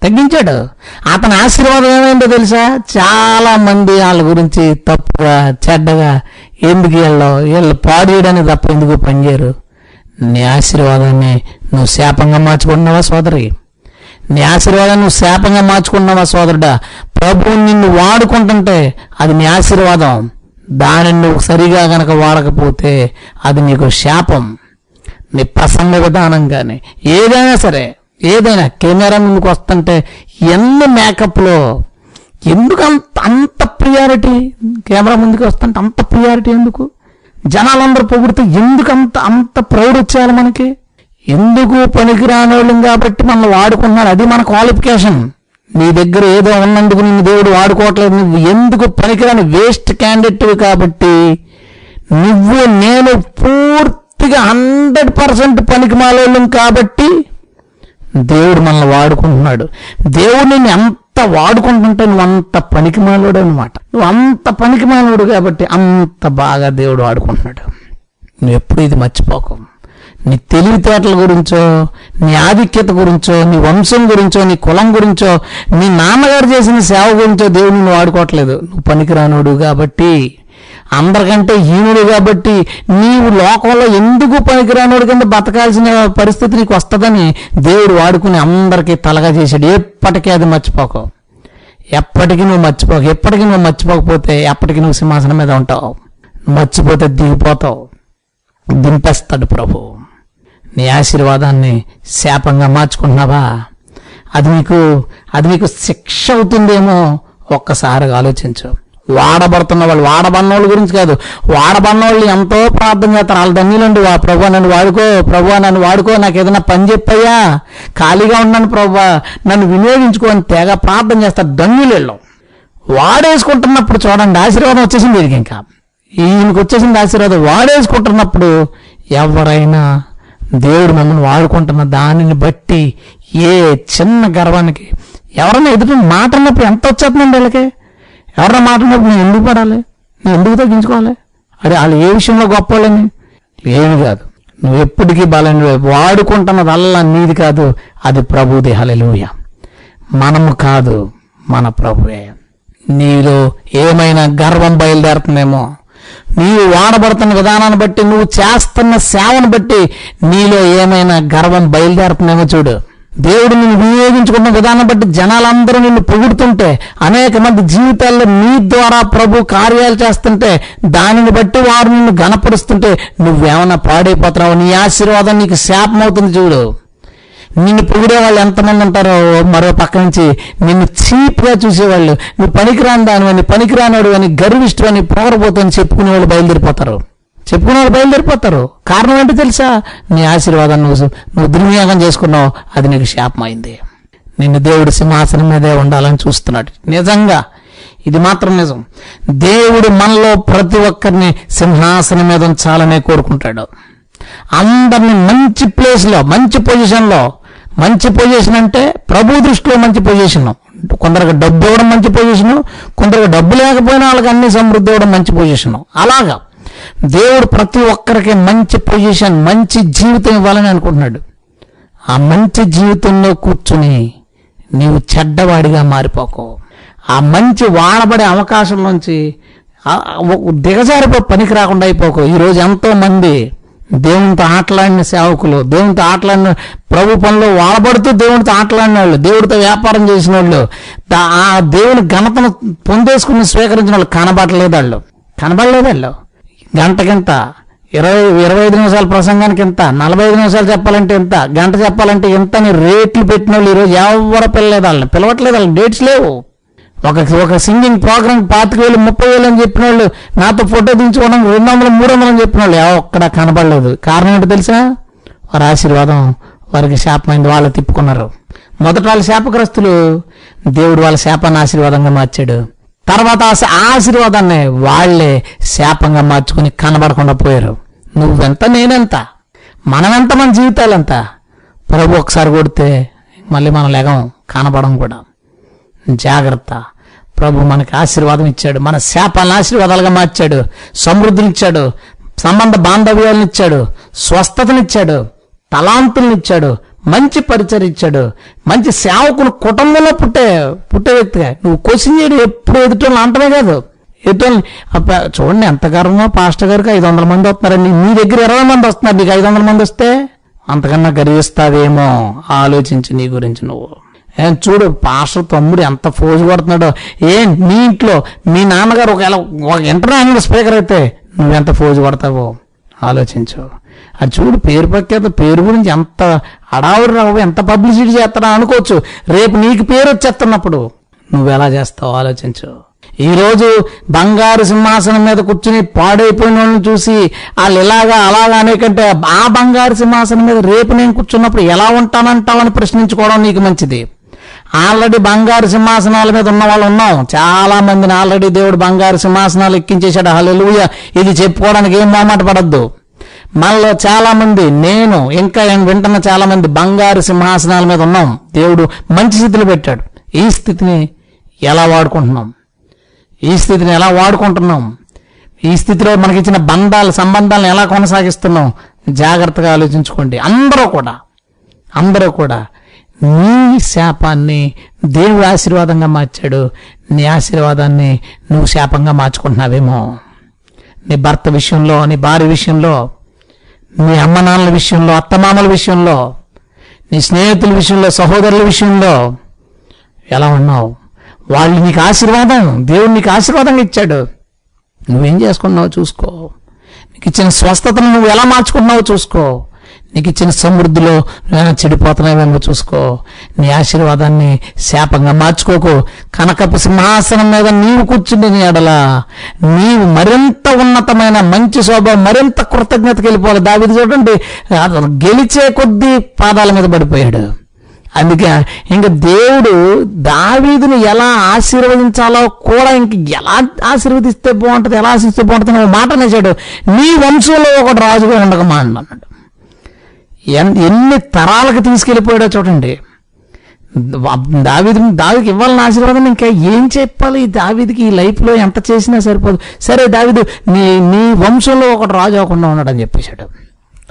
తగ్గించాడు. అతని ఆశీర్వాదం ఏమైందో తెలుసా? చాలా మంది వాళ్ళ గురించి తప్పుగా చెడ్డగా ఎందుకు వీళ్ళు వీళ్ళు పాడు చేయడానికి తప్ప ఎందుకు పనిచేయరు? నీ ఆశీర్వాదాన్ని నువ్వు శాపంగా మార్చుకుంటున్నావా సోదరి? నీ ఆశీర్వాదాన్ని నువ్వు శాపంగా మార్చుకున్నావా సోదరుడా? ప్రభువు నిన్ను వాడుకుంటుంటే అది నీ ఆశీర్వాదం. దానిని నువ్వు సరిగా గనక వాడకపోతే అది నీకు శాపం. నీ ప్రసంగ విధానం కానీ ఏదైనా సరే ఏదైనా కెమెరా ముందుకు వస్తుంటే ఎన్ని మేకప్లో ఎందుకు అంత అంత ప్రియారిటీ కెమెరా ముందుకు వస్తుంటే అంత ప్రియారిటీ ఎందుకు? జనాలందరూ పొగిడితే ఎందుకు అంత అంత ప్రౌడ్ వచ్చేయాలి మనకి? ఎందుకు పనికిరాని వాళ్ళం కాబట్టి మనల్ని వాడుకున్నాడు అది మన క్వాలిఫికేషన్ నీ దగ్గర ఏదో ఉన్నందుకు నిన్ను దేవుడు వాడుకోవట్లేదు. నువ్వు ఎందుకు పనికిరాని? వేస్ట్ క్యాండిడేట్ కాబట్టి నువ్వు నేను పూర్తిగా హండ్రెడ్ పర్సెంట్ పనికి మాలోళ్ళం కాబట్టి దేవుడు మనల్ని వాడుకుంటున్నాడు. దేవుడు నిన్ను ఎంత వాడుకుంటుంటే నువ్వు అంత పనికి మాలోడు అనమాట నువ్వు అంత పనికి మాలోడు కాబట్టి అంత బాగా దేవుడు వాడుకుంటున్నాడు. నువ్వు ఎప్పుడు ఇది మర్చిపోకు. నీ తెలివితేటల గురించో నీ ఆధిక్యత గురించో నీ వంశం గురించో నీ కులం గురించో నీ నాన్నగారు చేసిన సేవ గురించో దేవుడు వాడుకోవట్లేదు. నువ్వు పనికిరానోడు కాబట్టి అందరికంటే హీనుడు కాబట్టి నీవు లోకంలో ఎందుకు పనికిరానోడు కింద బతకాల్సిన పరిస్థితి నీకు వస్తుందని దేవుడు వాడుకుని అందరికీ తలగా చేశాడు. ఎప్పటికీ అది మర్చిపోకు. ఎప్పటికీ నువ్వు మర్చిపోకు. ఎప్పటికీ నువ్వు మర్చిపోకపోతే ఎప్పటికీ నువ్వు సింహాసనం మీద ఉంటావు. మర్చిపోతే దిగిపోతావు. దింపేస్తాడు ప్రభు. నీ ఆశీర్వాదాన్ని శాపంగా మార్చుకుంటున్నావా? అది నీకు అది నీకు శిక్ష అవుతుందేమో ఒక్కసారిగా ఆలోచించు. వాడబడుతున్న వాళ్ళు వాడబడిన గురించి కాదు. వాడబన్నోళ్ళు వాళ్ళు ఎంతో ప్రార్థన చేస్తారు. వాళ్ళ ధన్యులండి. వా ప్రభు నన్ను వాడుకో ప్రభు నన్ను వాడుకో నాకు ఏదైనా పని చెప్పయ్యా. ఖాళీగా ఉన్నాను ప్రభు నన్ను వినియోగించుకో అని తెగ ప్రార్థన చేస్తారు ధన్యులు వీళ్ళు. వాడేసుకుంటున్నప్పుడు చూడండి ఆశీర్వాదం వచ్చేసింది వీరికి ఇంకా. ఈయనకు వచ్చేసింది ఆశీర్వాదం. వాడేసుకుంటున్నప్పుడు ఎవరైనా దేవుడు మమ్మల్ని వాడుకుంటున్న దానిని బట్టి ఏ చిన్న గర్వానికి ఎవరైనా ఎదుటి మాట అన్నప్పుడు ఎంత వచ్చేస్తుందండి వీళ్ళకి? ఎవరన్నా మాట్లాడినప్పుడు నేను ఎందుకు పడాలి? నేను ఎందుకు తగ్గించుకోవాలి? అరే వాళ్ళు ఏ విషయంలో గొప్ప వాళ్ళని ఏమి కాదు. నువ్వు ఎప్పటికీ బలని వాడుకుంటున్నదల్లా నీది కాదు. అది ప్రభుదే. హల్లెలూయా. మనము కాదు మన ప్రభువే. నీలో ఏమైనా గర్వం బయలుదేరుతుందేమో? నీవు వాడబడుతున్న విధానాన్ని బట్టి నువ్వు చేస్తున్న సేవను బట్టి నీలో ఏమైనా గర్వం బయలుదేరుతుందేమో చూడు. దేవుడు నిన్ను వినియోగించుకున్న విధానం బట్టి జనాలందరూ నిన్ను పొగుడుతుంటే అనేక మంది జీవితాల్లో నీ ద్వారా ప్రభు కార్యాలు చేస్తుంటే దానిని బట్టి వారు నిన్ను గనపరుస్తుంటే నువ్వేమైనా పాడైపోతున్నావు? నీ ఆశీర్వాదం నీకు శాపం అవుతుంది చూడు. నిన్ను పొగిడే వాళ్ళు ఎంతమంది ఉంటారో మరో పక్క నుంచి నిన్ను చీప్గా చూసేవాళ్ళు. నువ్వు పనికిరాని దానివని పనికిరానోడు అని గర్విష్టు అని పొగరబోతని చెప్పుకునే వాళ్ళు బయలుదేరిపోతారు. చెప్పుకునే వాళ్ళు బయలుదేరిపోతారు. కారణం ఏంటో తెలుసా? నీ ఆశీర్వాదం నువ్వు నువ్వు దుర్వినియోగం చేసుకున్నావు. అది నీకు శాపమైంది. నిన్ను దేవుడు సింహాసనం మీదే ఉండాలని చూస్తున్నాడు. నిజంగా ఇది మాత్రం నిజం. దేవుడు మనలో ప్రతి ఒక్కరిని సింహాసనం మీద ఉంచాలనే కోరుకుంటాడు. అందరిని మంచి ప్లేస్లో మంచి పొజిషన్లో మంచి పొజిషన్ అంటే ప్రభు దృష్టిలో మంచి పొజిషన్. కొందరికి డబ్బు ఇవ్వడం మంచి పొజిషన్ కొందరికి డబ్బు లేకపోయినా వాళ్ళకి అన్ని సమృద్ధి ఇవ్వడం మంచి పొజిషన్. అలాగా. దేవుడు ప్రతి ఒక్కరికి మంచి పొజిషన్ మంచి జీవితం ఇవ్వాలని అనుకుంటున్నాడు. ఆ మంచి జీవితంలో కూర్చుని నీవు చెడ్డవాడిగా మారిపోకు. ఆ మంచి వాడబడే అవకాశం నుంచి దిగజారిపో పనికి రాకుండా అయిపోకు. ఈరోజు ఎంతో మంది దేవునితో ఆటలాడిన సేవకులు దేవునితో ఆటలాడిన ప్రభు పనిలో వాడబడుతూ దేవునితో ఆటలాడిన వాళ్ళు దేవుడితో వ్యాపారం చేసిన వాళ్ళు ఆ దేవుని ఘనతను పొందేసుకుని స్వీకరించిన వాళ్ళు కనబడలేదు వాళ్ళు కనబడలేదు వాళ్ళు గంటకింత? ఇరవై ఇరవై ఐదు నిమిషాల ప్రసంగానికి ఇంత? నలభై ఐదు నిమిషాలు చెప్పాలంటే ఇంత? గంట చెప్పాలంటే ఇంత అని రేట్లు పెట్టిన వాళ్ళు ఈరోజు ఎవరు పిల్లలేదు వాళ్ళని? పిలవట్లేదు వాళ్ళని? డేట్స్ లేవు. ఒక ఒక సింగింగ్ ప్రోగ్రామ్ పాతిక వేలు ముప్పై వేలు అని చెప్పిన వాళ్ళు నాతో ఫోటో దించుకోవడం రెండు వందలు మూడు వందలు అని చెప్పిన వాళ్ళు ఎక్కడ కనబడలేదు. కారణం ఏంటో తెలుసా? వారి ఆశీర్వాదం వారికి శాపమైంది. వాళ్ళు తిప్పుకున్నారు. మొదట వాళ్ళ శాపగ్రస్తులు దేవుడు వాళ్ళ శాపాన్ని ఆశీర్వాదంగా మార్చాడు. తర్వాత ఆశీర్వాదాన్ని వాళ్ళే శాపంగా మార్చుకుని కనబడకుండా పోయారు. నువ్వెంత నేనెంత? మనమెంత మన జీవితాలంత ప్రభు ఒకసారి కొడితే మళ్ళీ మనం లెగం కనబడం కూడా. జాగ్రత్త. ప్రభు మనకి ఆశీర్వాదం ఇచ్చాడు. మన శాపాలను ఆశీర్వాదాలుగా మార్చాడు. సమృద్ధినిచ్చాడు. సంబంధ బాంధవ్యాలను ఇచ్చాడు. స్వస్థతనిచ్చాడు. తలాంతుల్నిచ్చాడు మంచి పరిచయం ఇచ్చాడు. మంచి సేవకులు కుటుంబంలో పుట్టే పుట్టే వ్యక్తిగా. నువ్వు క్వశ్చన్ చేయడు ఎప్పుడు ఎదుటోళ్ళు అంటమే కాదు. ఎదుటోళ్ళు చూడండి ఎంత గర్వమో పాస్టర్ గారికి ఐదు వందల మంది వస్తున్నారండి. నీ దగ్గర ఇరవై మంది వస్తున్నారు. నీకు ఐదు వందల మంది వస్తే అంతకన్నా గర్విస్తావేమో? ఆలోచించి నీ గురించి నువ్వు. ఏం చూడు పాస్టర్ తమ్ముడు ఎంత ఫోజు కొడుతున్నాడో. ఏం నీ ఇంట్లో మీ నాన్నగారు ఒకవేళ ఒక ఇంటర్నేషనల్ స్పీకర్ అయితే నువ్వెంత ఫోజు కొడతావో? ఆలోచించు. అది చూడు పేరు ప్రఖ్యాత పేరు గురించి ఎంత అడావుడు రావు ఎంత పబ్లిసిటీ చేస్తాడా అనుకోవచ్చు. రేపు నీకు పేరు వచ్చేస్తున్నప్పుడు నువ్వు ఎలా చేస్తావు ఆలోచించు. ఈరోజు బంగారు సింహాసనం మీద కూర్చుని పాడైపోయిన వాళ్ళని చూసి వాళ్ళు ఇలాగా అలాగా అనేకంటే ఆ బంగారు సింహాసనం మీద రేపు నేను కూర్చున్నప్పుడు ఎలా ఉంటానంటావని ప్రశ్నించుకోవడం నీకు మంచిది. ఆల్రెడీ బంగారు సింహాసనాల మీద ఉన్న వాళ్ళు ఉన్నాం. చాలా మందిని ఆల్రెడీ దేవుడు బంగారు సింహాసనాలు ఎక్కించేశాడు. హలో ఇది చెప్పుకోవడానికి ఏం మొహమాట పడద్దు మనలో చాలా మంది నేను ఇంకా ఏం వింటున్న చాలా మంది బంగారు సింహాసనాల మీద ఉన్నాం. దేవుడు మంచి స్థితిలో పెట్టాడు. ఈ స్థితిని ఎలా వాడుకుంటున్నాం? ఈ స్థితిని ఎలా వాడుకుంటున్నాం? ఈ స్థితిలో మనకిచ్చిన బంధాలు సంబంధాలను ఎలా కొనసాగిస్తున్నాం? జాగ్రత్తగా ఆలోచించుకోండి. అందరూ కూడా అందరూ కూడా నీ శాపాన్ని దేవుడు ఆశీర్వాదంగా మార్చాడు. నీ ఆశీర్వాదాన్ని నువ్వు శాపంగా మార్చుకుంటున్నావేమో. నీ భర్త విషయంలో నీ భార్య విషయంలో నీ అమ్మ నాన్నల విషయంలో అత్తమామల విషయంలో నీ స్నేహితుల విషయంలో సహోదరుల విషయంలో ఎలా ఉన్నావు? వాళ్ళు నీకు ఆశీర్వాదం దేవుడు నీకు ఆశీర్వాదంగా ఇచ్చాడు. నువ్వేం చేసుకున్నావో చూసుకో. నీకు ఇచ్చిన స్వస్థతను నువ్వు ఎలా మార్చుకున్నావో చూసుకో. నీకు ఇచ్చిన సమృద్ధిలో నువ్వేమైనా చెడిపోతున్నావేమో చూసుకో. నీ ఆశీర్వాదాన్ని శాపంగా మార్చుకోకు. కనకపు సింహాసనం మీద నీవు కూర్చుండి నీ ఎడల. నీవు మరింత ఉన్నతమైన మంచి శోభ మరింత కృతజ్ఞతకి వెళ్ళిపోవాలి. దావిది చూడండి గెలిచే కొద్దీ పాదాల మీద పడిపోయాడు. అందుకే ఇంకా దేవుడు దావీదుని ఎలా ఆశీర్వదించాలో కూడా ఇంక ఎలా ఆశీర్వదిస్తే బాగుంటుంది ఎలా ఆశిస్తే బాగుంటుంది అనే మాట నేసాడు నీ వంశంలో ఒకటి రాజుగా ఉండకమా అన్నాడు. ఎన్ని తరాలకు తీసుకెళ్ళిపోయాడో చూడండి. దావిది దావికి ఇవ్వాలని ఆశీర్వాదం ఇంకా ఏం చెప్పాలి? ఈ దావిదికి ఈ లైఫ్లో ఎంత చేసినా సరిపోదు. సరే దావిదు నీ నీ వంశంలో ఒకటి రాజు అవ్వకుండా ఉన్నాడు అని చెప్పేశాడు.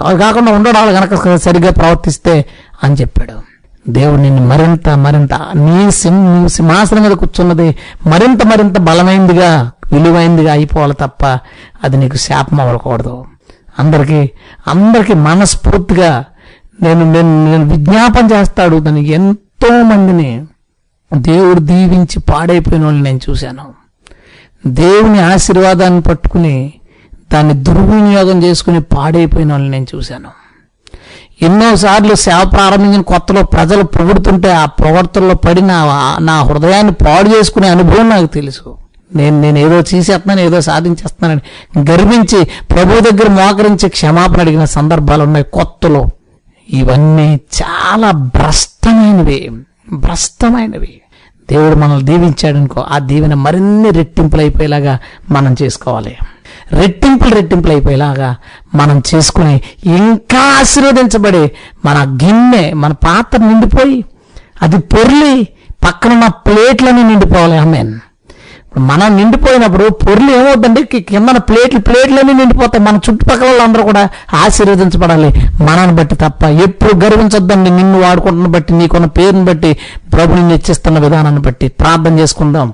అవి కాకుండా ఉండడాలు కనుక సరిగ్గా ప్రవర్తిస్తే అని చెప్పాడు. దేవుడు నిన్ను మరింత మరింత నీ సింహ నీ సింహాసనం మీద కూర్చున్నది మరింత మరింత బలమైందిగా విలువైందిగా అయిపోవాలి తప్ప అది నీకు శాపం అవ్వకూడదు. అందరికీ అందరికీ మనస్ఫూర్తిగా నేను నేను నేను విజ్ఞాపన చేస్తాడు. దానికి ఎంతో మందిని దేవుడు దీవించి పాడైపోయిన వాళ్ళని నేను చూశాను. దేవుని ఆశీర్వాదాన్ని పట్టుకుని దాన్ని దుర్వినియోగం చేసుకుని పాడైపోయిన వాళ్ళని నేను చూశాను. ఎన్నోసార్లు సేవ ప్రారంభించిన కొత్తలో ప్రజలు పొగుడుతుంటే ఆ పొగడ్తల్లో పడి నా నా హృదయాన్ని పాడు చేసుకునే అనుభవం నాకు తెలుసు. నేను నేను ఏదో చేసేస్తున్నాను ఏదో సాధించేస్తున్నానని గర్వించి ప్రభు దగ్గర మోకరించి క్షమాపణ అడిగిన సందర్భాలు ఉన్నాయి కొత్తలో. ఇవన్నీ చాలా భ్రష్టమైనవి భ్రష్టమైనవి. దేవుడు మనల్ని దీవించాడనుకో ఆ దీవెన మరిన్ని రెట్టింపులు అయిపోయేలాగా మనం చేసుకోవాలి. రెట్టింపులు రెట్టింపులు అయిపోయేలాగా మనం చేసుకుని ఇంకా ఆశీర్వదించబడి మన గిన్నె మన పాత్ర నిండిపోయి అది పొర్లి పక్కన ఉన్న ప్లేట్లన్నీ నిండిపోవాలి. ఆమెన్. మనం నిండిపోయినప్పుడు పొరులు ఏమవుతుందంటే కి- కిందన ప్లేట్లు ప్లేట్లన్నీ నిండిపోతాయి. మన చుట్టుపక్కల వాళ్ళందరూ కూడా ఆశీర్వదించబడాలి. మనని బట్టి తప్ప ఎప్పుడు గర్వించొద్దండి. నిన్ను వాడుకుంటున్న బట్టి నీకున్న పేరుని బట్టి ప్రభుని నిశ్చిస్తున్న హెచ్చిస్తున్న విధానాన్ని బట్టి. ప్రార్థన చేసుకుందాం.